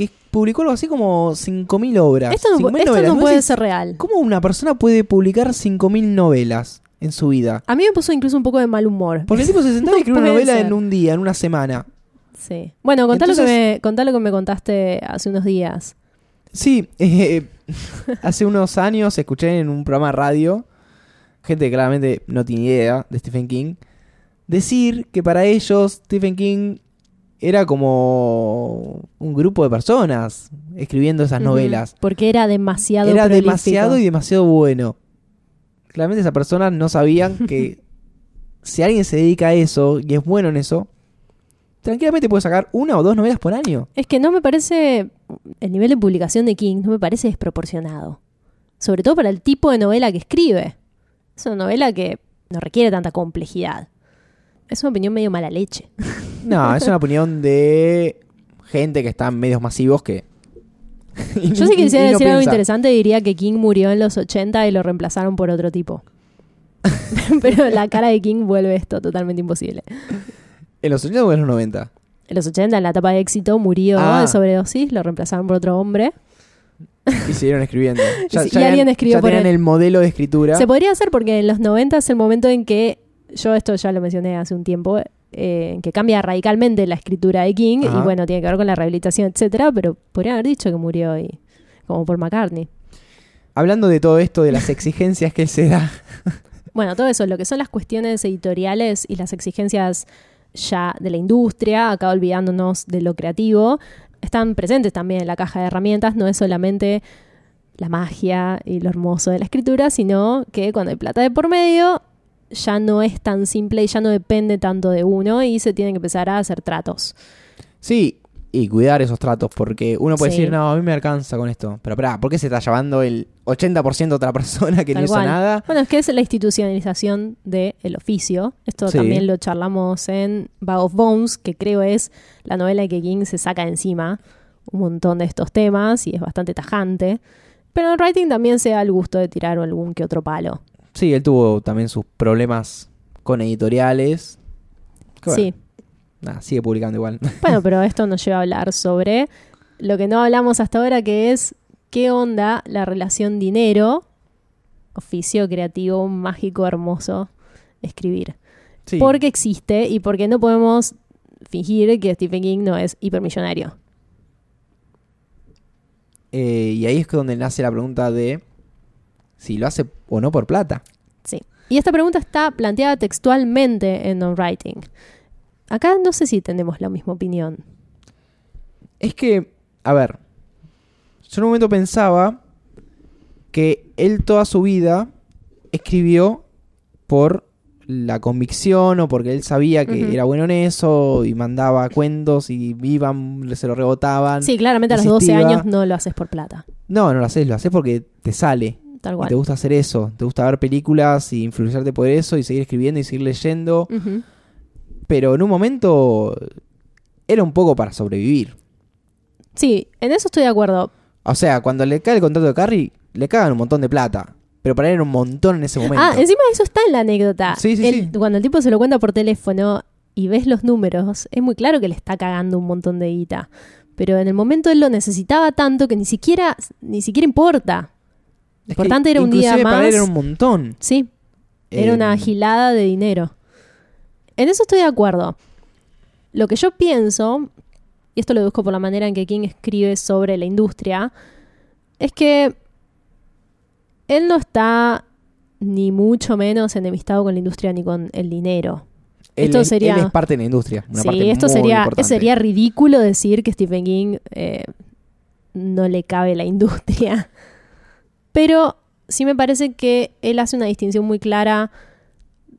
Que publicó algo así como 5.000 obras. Esto no, pu- 5.000 esto novelas. no ¿Vos puede ser real. ¿Cómo una persona puede publicar 5.000 novelas en su vida? A mí me puso incluso un poco de mal humor. Porque el tipo se sentaba y [LAUGHS] escribió una novela ser. en un día, en una semana. Sí. Bueno, contá, lo que Entonces- me, contá lo que me contaste hace unos días. Sí, eh, [LAUGHS] hace unos años escuché en un programa de radio, gente que claramente no tiene idea de Stephen King, decir que para ellos Stephen King era como un grupo de personas escribiendo esas novelas. Porque era demasiado Era prolífico. demasiado y demasiado bueno. Claramente esas personas no sabían [LAUGHS] que si alguien se dedica a eso y es bueno en eso, tranquilamente puede sacar una o dos novelas por año. Es que no me parece. El nivel de publicación de King no me parece desproporcionado. Sobre todo para el tipo de novela que escribe. Es una novela que no requiere tanta complejidad. Es una opinión medio mala leche. [LAUGHS] No, es una opinión de gente que está en medios masivos que... [LAUGHS] Yo si quisiera decir algo interesante diría que King murió en los 80 y lo reemplazaron por otro tipo. [LAUGHS] Pero la cara de King vuelve esto totalmente imposible. ¿En los 80 o en los 90? En los 80, en la etapa de éxito, murió Ah. de sobredosis, lo reemplazaron por otro hombre. Y siguieron escribiendo. [LAUGHS] Y si- y alguien escribió ya por tenían él. el modelo de escritura. Se podría hacer porque en los 90 es el momento en que, yo esto ya lo mencioné hace un tiempo, eh, que cambia radicalmente la escritura de King Ajá. y bueno, tiene que ver con la rehabilitación, etcétera, pero podrían haber dicho que murió y como por McCartney. Hablando de todo esto, de las [LAUGHS] exigencias que él se da. Bueno, todo eso, lo que son las cuestiones editoriales y las exigencias ya de la industria, acá olvidándonos de lo creativo, están presentes también en la caja de herramientas, no es solamente la magia y lo hermoso de la escritura, sino que cuando hay plata de por medio, ya no es tan simple y ya no depende tanto de uno y se tienen que empezar a hacer tratos. Sí, y cuidar esos tratos, porque uno puede Sí. decir, no, a mí me alcanza con esto. Pero pará, ¿por qué se está llevando el 80% de otra [LAUGHS] persona que no hizo cual. nada? Bueno, es que es la institucionalización del oficio. Esto Sí. también lo charlamos en Bag of Bones, que creo es la novela que King se saca de encima un montón de estos temas y es bastante tajante. Pero en writing también se da el gusto de tirar algún que otro palo. Sí, él tuvo también sus problemas con editoriales. Que bueno, Sí. nada, sigue publicando igual. [LAUGHS] Bueno, pero esto nos lleva a hablar sobre lo que no hablamos hasta ahora, que es qué onda la relación dinero, oficio creativo, mágico, hermoso, escribir. Sí. porque existe y porque no podemos fingir que Stephen King no es hipermillonario. Eh, y ahí es donde nace la pregunta de si lo hace o no por plata. Sí. Y esta pregunta está planteada textualmente en non-writing. Acá no sé si tenemos la misma opinión. Es que, a ver, yo en un momento pensaba que él toda su vida escribió por la convicción o porque él sabía que era bueno en eso y mandaba cuentos y iban, se lo rebotaban. Sí, claramente a los 12 insistiva. años no lo haces por plata. No, no lo haces, lo haces porque te sale. Tal Y cual. te gusta hacer eso, te gusta ver películas y influenciarte por eso y seguir escribiendo y seguir leyendo. Pero en un momento era un poco para sobrevivir. Sí, en eso estoy de acuerdo. O sea, cuando le cae el contrato de Carrie, le cagan un montón de plata. Pero para él era un montón en ese momento. Ah, encima eso está en la anécdota. Sí, sí, sí. Cuando el tipo se lo cuenta por teléfono y ves los números, es muy claro que le está cagando un montón de guita. Pero en el momento él lo necesitaba tanto que ni siquiera, ni siquiera importa. Importante era un día inclusive para él más. era un montón. Sí, era Eh, una gilada de dinero. En eso estoy de acuerdo. Lo que yo pienso, y esto lo deduzco por la manera en que King escribe sobre la industria, es que él no está ni mucho menos enemistado con la industria ni con el dinero. él esto es- sería- Él es parte de la industria. Una sí, parte esto sería, importante. sería ridículo decir que Stephen King eh, no le cabe la industria. Pero sí me parece que él hace una distinción muy clara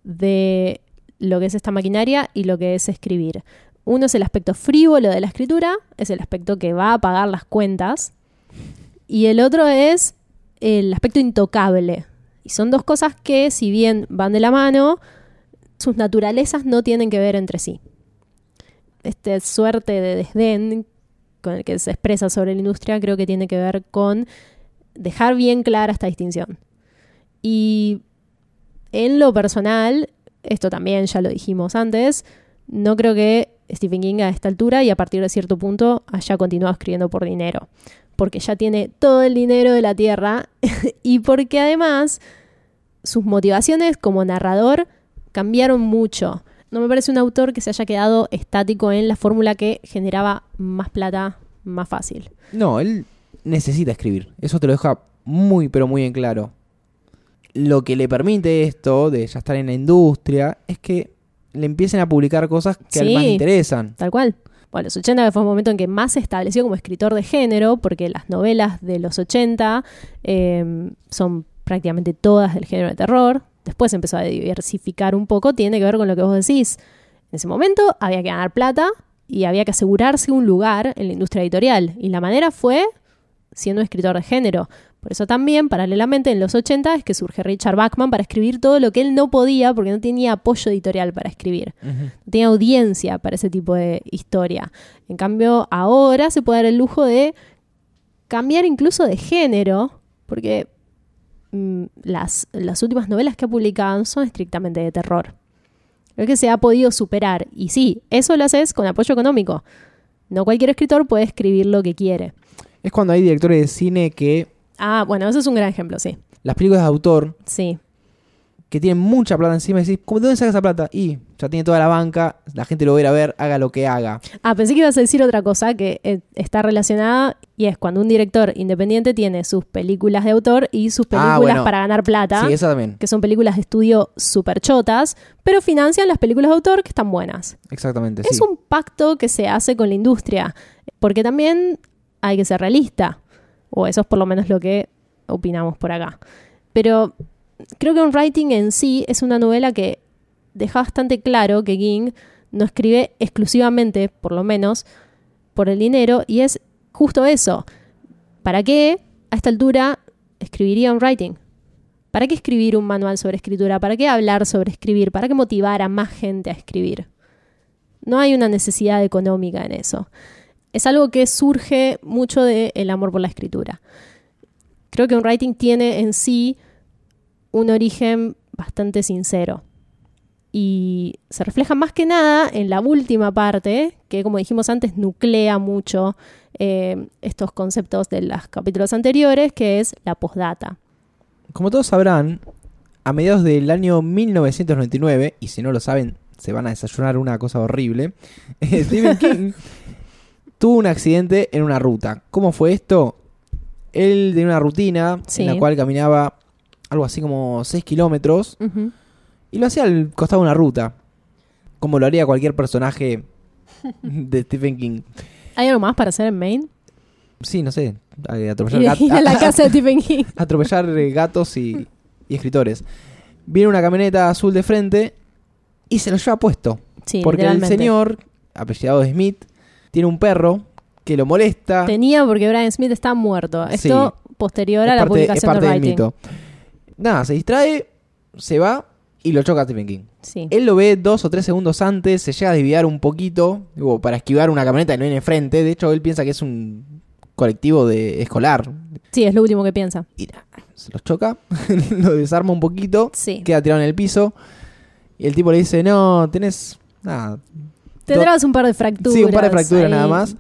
de lo que es esta maquinaria y lo que es escribir. Uno es el aspecto frívolo de la escritura, es el aspecto que va a pagar las cuentas, y el otro es el aspecto intocable. Y son dos cosas que, si bien van de la mano, sus naturalezas no tienen que ver entre sí. Esta suerte de desdén con el que se expresa sobre la industria creo que tiene que ver con dejar bien clara esta distinción. Y en lo personal, esto también ya lo dijimos antes, no creo que Stephen King a esta altura y a partir de cierto punto haya continuado escribiendo por dinero. Porque ya tiene todo el dinero de la tierra [LAUGHS] y porque además sus motivaciones como narrador cambiaron mucho. No me parece un autor que se haya quedado estático en la fórmula que generaba más plata más fácil. No, él necesita escribir. Eso te lo deja muy, pero muy en claro. Lo que le permite esto de ya estar en la industria es que le empiecen a publicar cosas que a él más le Sí. interesan. Tal cual. Bueno, los 80 fue un momento en que más se estableció como escritor de género, porque las novelas de los 80 eh, son prácticamente todas del género de terror. Después empezó a diversificar un poco, tiene que ver con lo que vos decís. En ese momento había que ganar plata y había que asegurarse un lugar en la industria editorial. Y la manera fue siendo un escritor de género. Por eso también, paralelamente, en los 80 es que surge Richard Bachman para escribir todo lo que él no podía porque no tenía apoyo editorial para escribir no tenía audiencia para ese tipo de historia. En cambio, ahora se puede dar el lujo de cambiar incluso de género, porque mm, las, las últimas novelas que ha publicado son estrictamente de terror. Creo que se ha podido superar. Y sí, eso lo haces con apoyo económico. No cualquier escritor puede escribir lo que quiere. Es cuando hay directores de cine que Ah, bueno, eso es un gran ejemplo, sí. las películas de autor Sí. que tienen mucha plata encima y decís, ¿cómo- ¿de dónde sacas esa plata? Y ya tiene toda la banca, la gente lo va a ir a ver, haga lo que haga. Ah, pensé que ibas a decir otra cosa que eh, está relacionada y es cuando un director independiente tiene sus películas de autor y sus películas Ah, bueno. para ganar plata, Sí, esa también. que son películas de estudio súper chotas, pero financian las películas de autor que están buenas. Exactamente, Es sí. un pacto que se hace con la industria, porque también hay que ser realista, o eso es por lo menos lo que opinamos por acá. Pero creo que un writing en sí es una novela que deja bastante claro que King no escribe exclusivamente, por lo menos, por el dinero, y es justo eso. ¿Para qué a esta altura escribiría un writing? ¿Para qué escribir un manual sobre escritura? ¿Para qué hablar sobre escribir? ¿Para qué motivar a más gente a escribir? No hay una necesidad económica en eso. Es algo que surge mucho del amor por la escritura. Creo que un writing tiene en sí un origen bastante sincero. Y se refleja más que nada en la última parte, que como dijimos antes, nuclea mucho eh, estos conceptos de los capítulos anteriores, que es la postdata. Como todos sabrán, a mediados del año 1999, y si no lo saben, se van a desayunar una cosa horrible, [LAUGHS] Stephen King [LAUGHS] tuvo un accidente en una ruta. ¿Cómo fue esto? Él tenía una rutina Sí. en la cual caminaba algo así como 6 kilómetros y lo hacía al costado de una ruta, como lo haría cualquier personaje [LAUGHS] de Stephen King. ¿Hay algo más para hacer en Maine? Sí, no sé, eh, atropellar, Ir gat- ir a la casa de [LAUGHS] Stephen King. atropellar eh, gatos y, y escritores. Viene una camioneta azul de frente y se lo lleva puesto. Sí, porque el señor, apellidado Smith, tiene un perro que lo molesta. Tenía porque Brian Smith está muerto. Esto posterior a la parte, es publicación parte de del mito. Nada, se distrae, se va y lo choca a Stephen King. Sí. Él lo ve dos o tres segundos antes, se llega a desviar un poquito digo, para esquivar una camioneta que no viene enfrente. De hecho, él piensa que es un colectivo de escolar. sí, es lo último que piensa. Y nada, se los choca, [LAUGHS] lo desarma un poquito, Sí. queda tirado en el piso. Y el tipo le dice, no, tenés... Nada, Tendrás un par de fracturas. Sí, un par de fracturas ahí. nada más.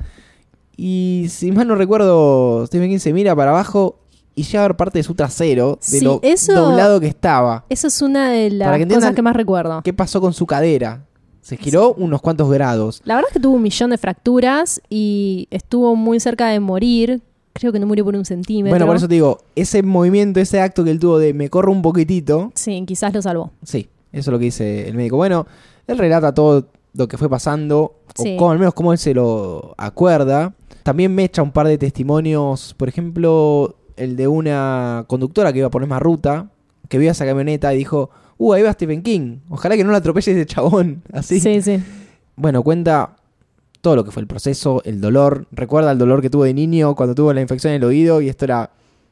Y si mal no recuerdo, Stephen King se mira para abajo y llega a ver parte de su trasero, de Sí, lo eso- doblado que estaba. Esa es una de las que cosas que más recuerdo. ¿Qué pasó con su cadera? Se giró unos cuantos grados. La verdad es que tuvo un millón de fracturas y estuvo muy cerca de morir. Creo que no murió por un centímetro. Bueno, por eso te digo, ese movimiento, ese acto que él tuvo de me corro un poquitito, Sí, quizás lo salvó. sí, eso es lo que dice el médico. Bueno, él relata todo lo que fue pasando, Sí. o como, al menos cómo él se lo acuerda. También me echa un par de testimonios, por ejemplo, el de una conductora que iba por la misma ruta, que vio esa camioneta y dijo, uh, ahí va Stephen King, ojalá que no lo atropelle ese chabón, [LAUGHS] así. Sí, sí. Bueno, cuenta todo lo que fue el proceso, el dolor, recuerda el dolor que tuvo de niño cuando tuvo la infección en el oído y esto era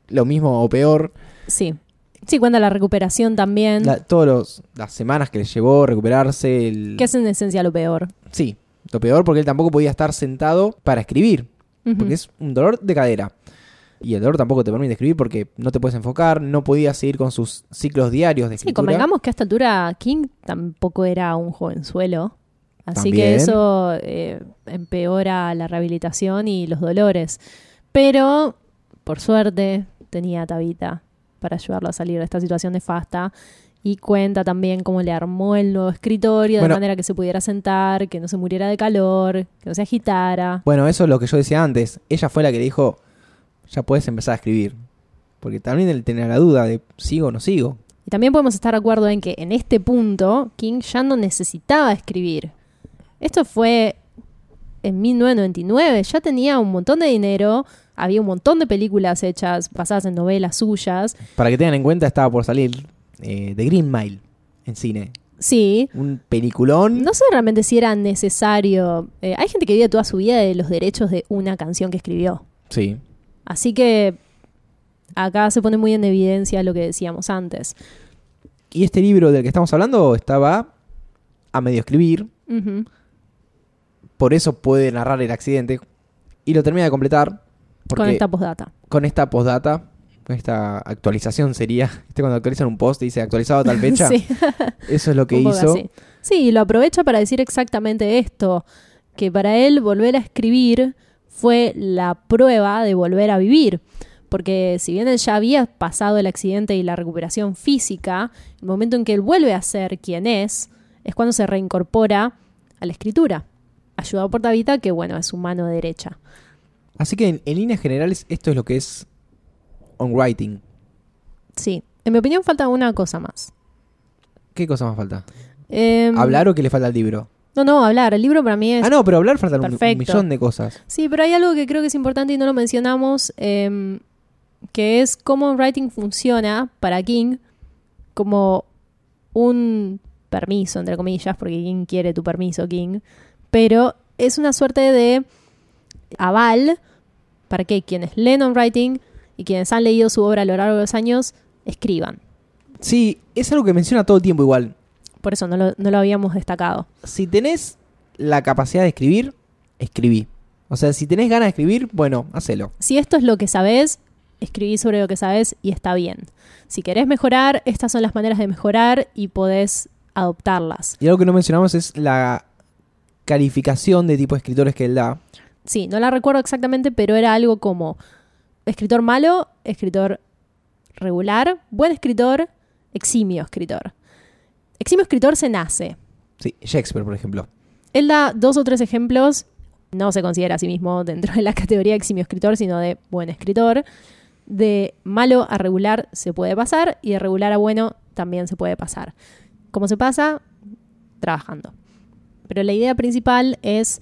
lo mismo o peor. Sí. Sí, cuenta la recuperación también. La- todas las semanas que le llevó recuperarse, el... Que es en esencia lo peor. Sí, lo peor porque él tampoco podía estar sentado para escribir, porque es un dolor de cadera. Y el dolor tampoco te permite escribir porque no te puedes enfocar, no podías seguir con sus ciclos diarios de Sí, escritura. convengamos que a esta altura King tampoco era un jovenzuelo. Así que eso eh, empeora la rehabilitación y los dolores. Pero, por suerte, tenía Tabita para ayudarlo a salir de esta situación nefasta. Y cuenta también cómo le armó el nuevo escritorio Bueno. de manera que se pudiera sentar, que no se muriera de calor, que no se agitara. Bueno, eso es lo que yo decía antes. Ella fue la que le dijo, ya puedes empezar a escribir. Porque también él tenía la duda de, ¿sigo o no sigo? Y también podemos estar de acuerdo en que en este punto King ya no necesitaba escribir. Esto fue en 1999, ya tenía un montón de dinero, había un montón de películas hechas basadas en novelas suyas. Para que tengan en cuenta, estaba por salir eh, The Green Mile en cine. Sí, Un peliculón. no sé realmente si era necesario. Eh, hay gente que vive toda su vida de los derechos de una canción que escribió. Sí. Así que acá se pone muy en evidencia lo que decíamos antes. Y este libro del que estamos hablando estaba a medio escribir. Por eso puede narrar el accidente. Y lo termina de completar. Con esta postdata. con esta postdata, con esta actualización sería. [LAUGHS] ¿Viste cuando actualizan un post y dice actualizado a tal fecha? [LAUGHS] Sí. Eso es lo que hizo. así. Sí, lo aprovecha para decir exactamente esto, que para él volver a escribir fue la prueba de volver a vivir. Porque si bien él ya había pasado el accidente y la recuperación física, el momento en que él vuelve a ser quien es, es cuando se reincorpora a la escritura, ayudado por Tabitha, que bueno, es su mano derecha. Así que en, en líneas generales, esto es lo que es on writing. Sí, en mi opinión falta una cosa más. ¿Qué cosa más falta? Em, ¿Hablar o que le falta al libro? No, no, hablar. El libro para mí es Ah, no, pero hablar faltan un- millón de cosas. Sí, pero hay algo que creo que es importante y no lo mencionamos, em, que es cómo writing funciona para King como un permiso, entre comillas, porque King quiere tu permiso, King, pero es una suerte de aval para que quienes leen on writing y quienes han leído su obra a lo largo de los años escriban. Sí, es algo que menciona todo el tiempo igual. Por eso no lo, no lo habíamos destacado. Si tenés la capacidad de escribir, escribí. O sea, si tenés ganas de escribir, bueno, hacelo. Si esto es lo que sabes, escribí sobre lo que sabes y está bien. Si querés mejorar, estas son las maneras de mejorar y podés adoptarlas. Y algo que no mencionamos es la calificación de tipo de escritores que él da. Sí, no la recuerdo exactamente, pero era algo como escritor malo, escritor regular, buen escritor, eximio escritor. Eximio escritor se nace. Sí, Shakespeare, por ejemplo. Él da dos o tres ejemplos. No se considera a sí mismo dentro de la categoría de eximio escritor, sino de buen escritor. De malo a regular se puede pasar y de regular a bueno también se puede pasar. ¿Cómo se pasa? Trabajando. Pero la idea principal es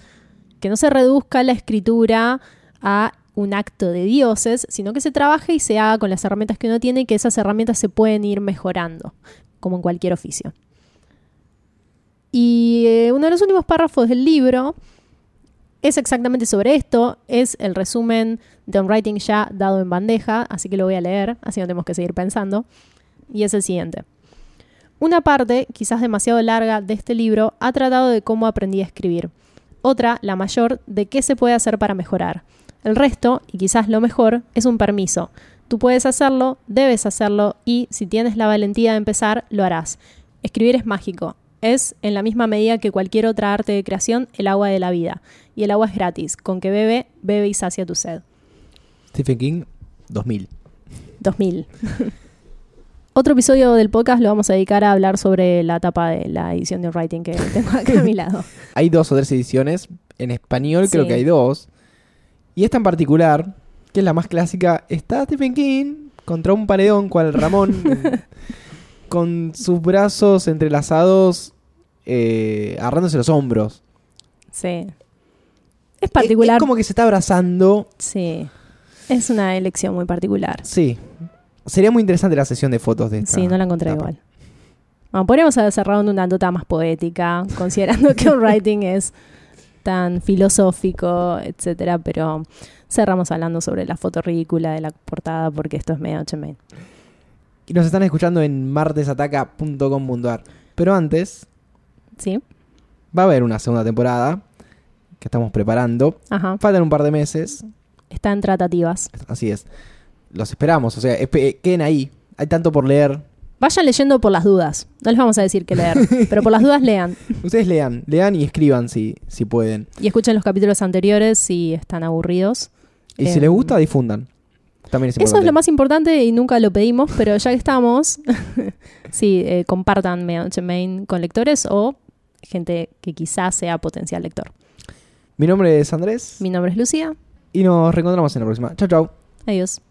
que no se reduzca la escritura a un acto de dioses, sino que se trabaje y se haga con las herramientas que uno tiene y que esas herramientas se pueden ir mejorando, como en cualquier oficio. Y eh, uno de los últimos párrafos del libro es exactamente sobre esto, es el resumen de un writing ya dado en bandeja, así que lo voy a leer, así no tenemos que seguir pensando, y es el siguiente. Una parte, quizás demasiado larga, de este libro ha tratado de cómo aprendí a escribir. Otra, la mayor, de qué se puede hacer para mejorar. El resto, y quizás lo mejor, es un permiso. Tú puedes hacerlo, debes hacerlo y, si tienes la valentía de empezar, lo harás. Escribir es mágico. Es, en la misma medida que cualquier otra arte de creación, el agua de la vida. Y el agua es gratis. Con que bebe, bebe y sacia tu sed. Stephen King, 2000. 2000. [LAUGHS] Otro episodio del podcast lo vamos a dedicar a hablar sobre la tapa de la edición de writing que [LAUGHS] tengo acá a mi lado. Hay dos o tres ediciones. En español creo Sí. que hay dos. Y esta en particular, que es la más clásica, está Stephen King contra un paredón cual Ramón, [LAUGHS] con sus brazos entrelazados, eh, agarrándose los hombros. Sí. Es particular. Es, como que se está abrazando. Sí. Es una elección muy particular. Sí. Sería muy interesante la sesión de fotos de esta Sí, no la encontré tapa. igual. Bueno, podríamos haber cerrado en una nota más poética, [LAUGHS] considerando que un writing es tan filosófico, etcétera, pero cerramos hablando sobre la foto ridícula de la portada porque esto es medio HM. Y nos están escuchando en martesataca.com.ar. Pero antes, ¿Sí? va a haber una segunda temporada que estamos preparando. Ajá. Faltan un par de meses, Está en tratativas. así es. Los esperamos, o sea, espe- queden ahí. Hay tanto por leer. Vayan leyendo por las dudas. No les vamos a decir qué leer, [LAUGHS] pero por las dudas lean. Ustedes lean, lean y escriban si, si pueden. Y escuchen los capítulos anteriores si están aburridos. Y si Em, les gusta, difundan. También es Eso es lo más importante y nunca lo pedimos, pero ya que estamos, [LAUGHS] sí, eh, compartan Main con lectores o gente que quizás sea potencial lector. Mi nombre es Andrés Mi nombre es Lucía. y nos reencontramos en la próxima. Chao, chao. Adiós.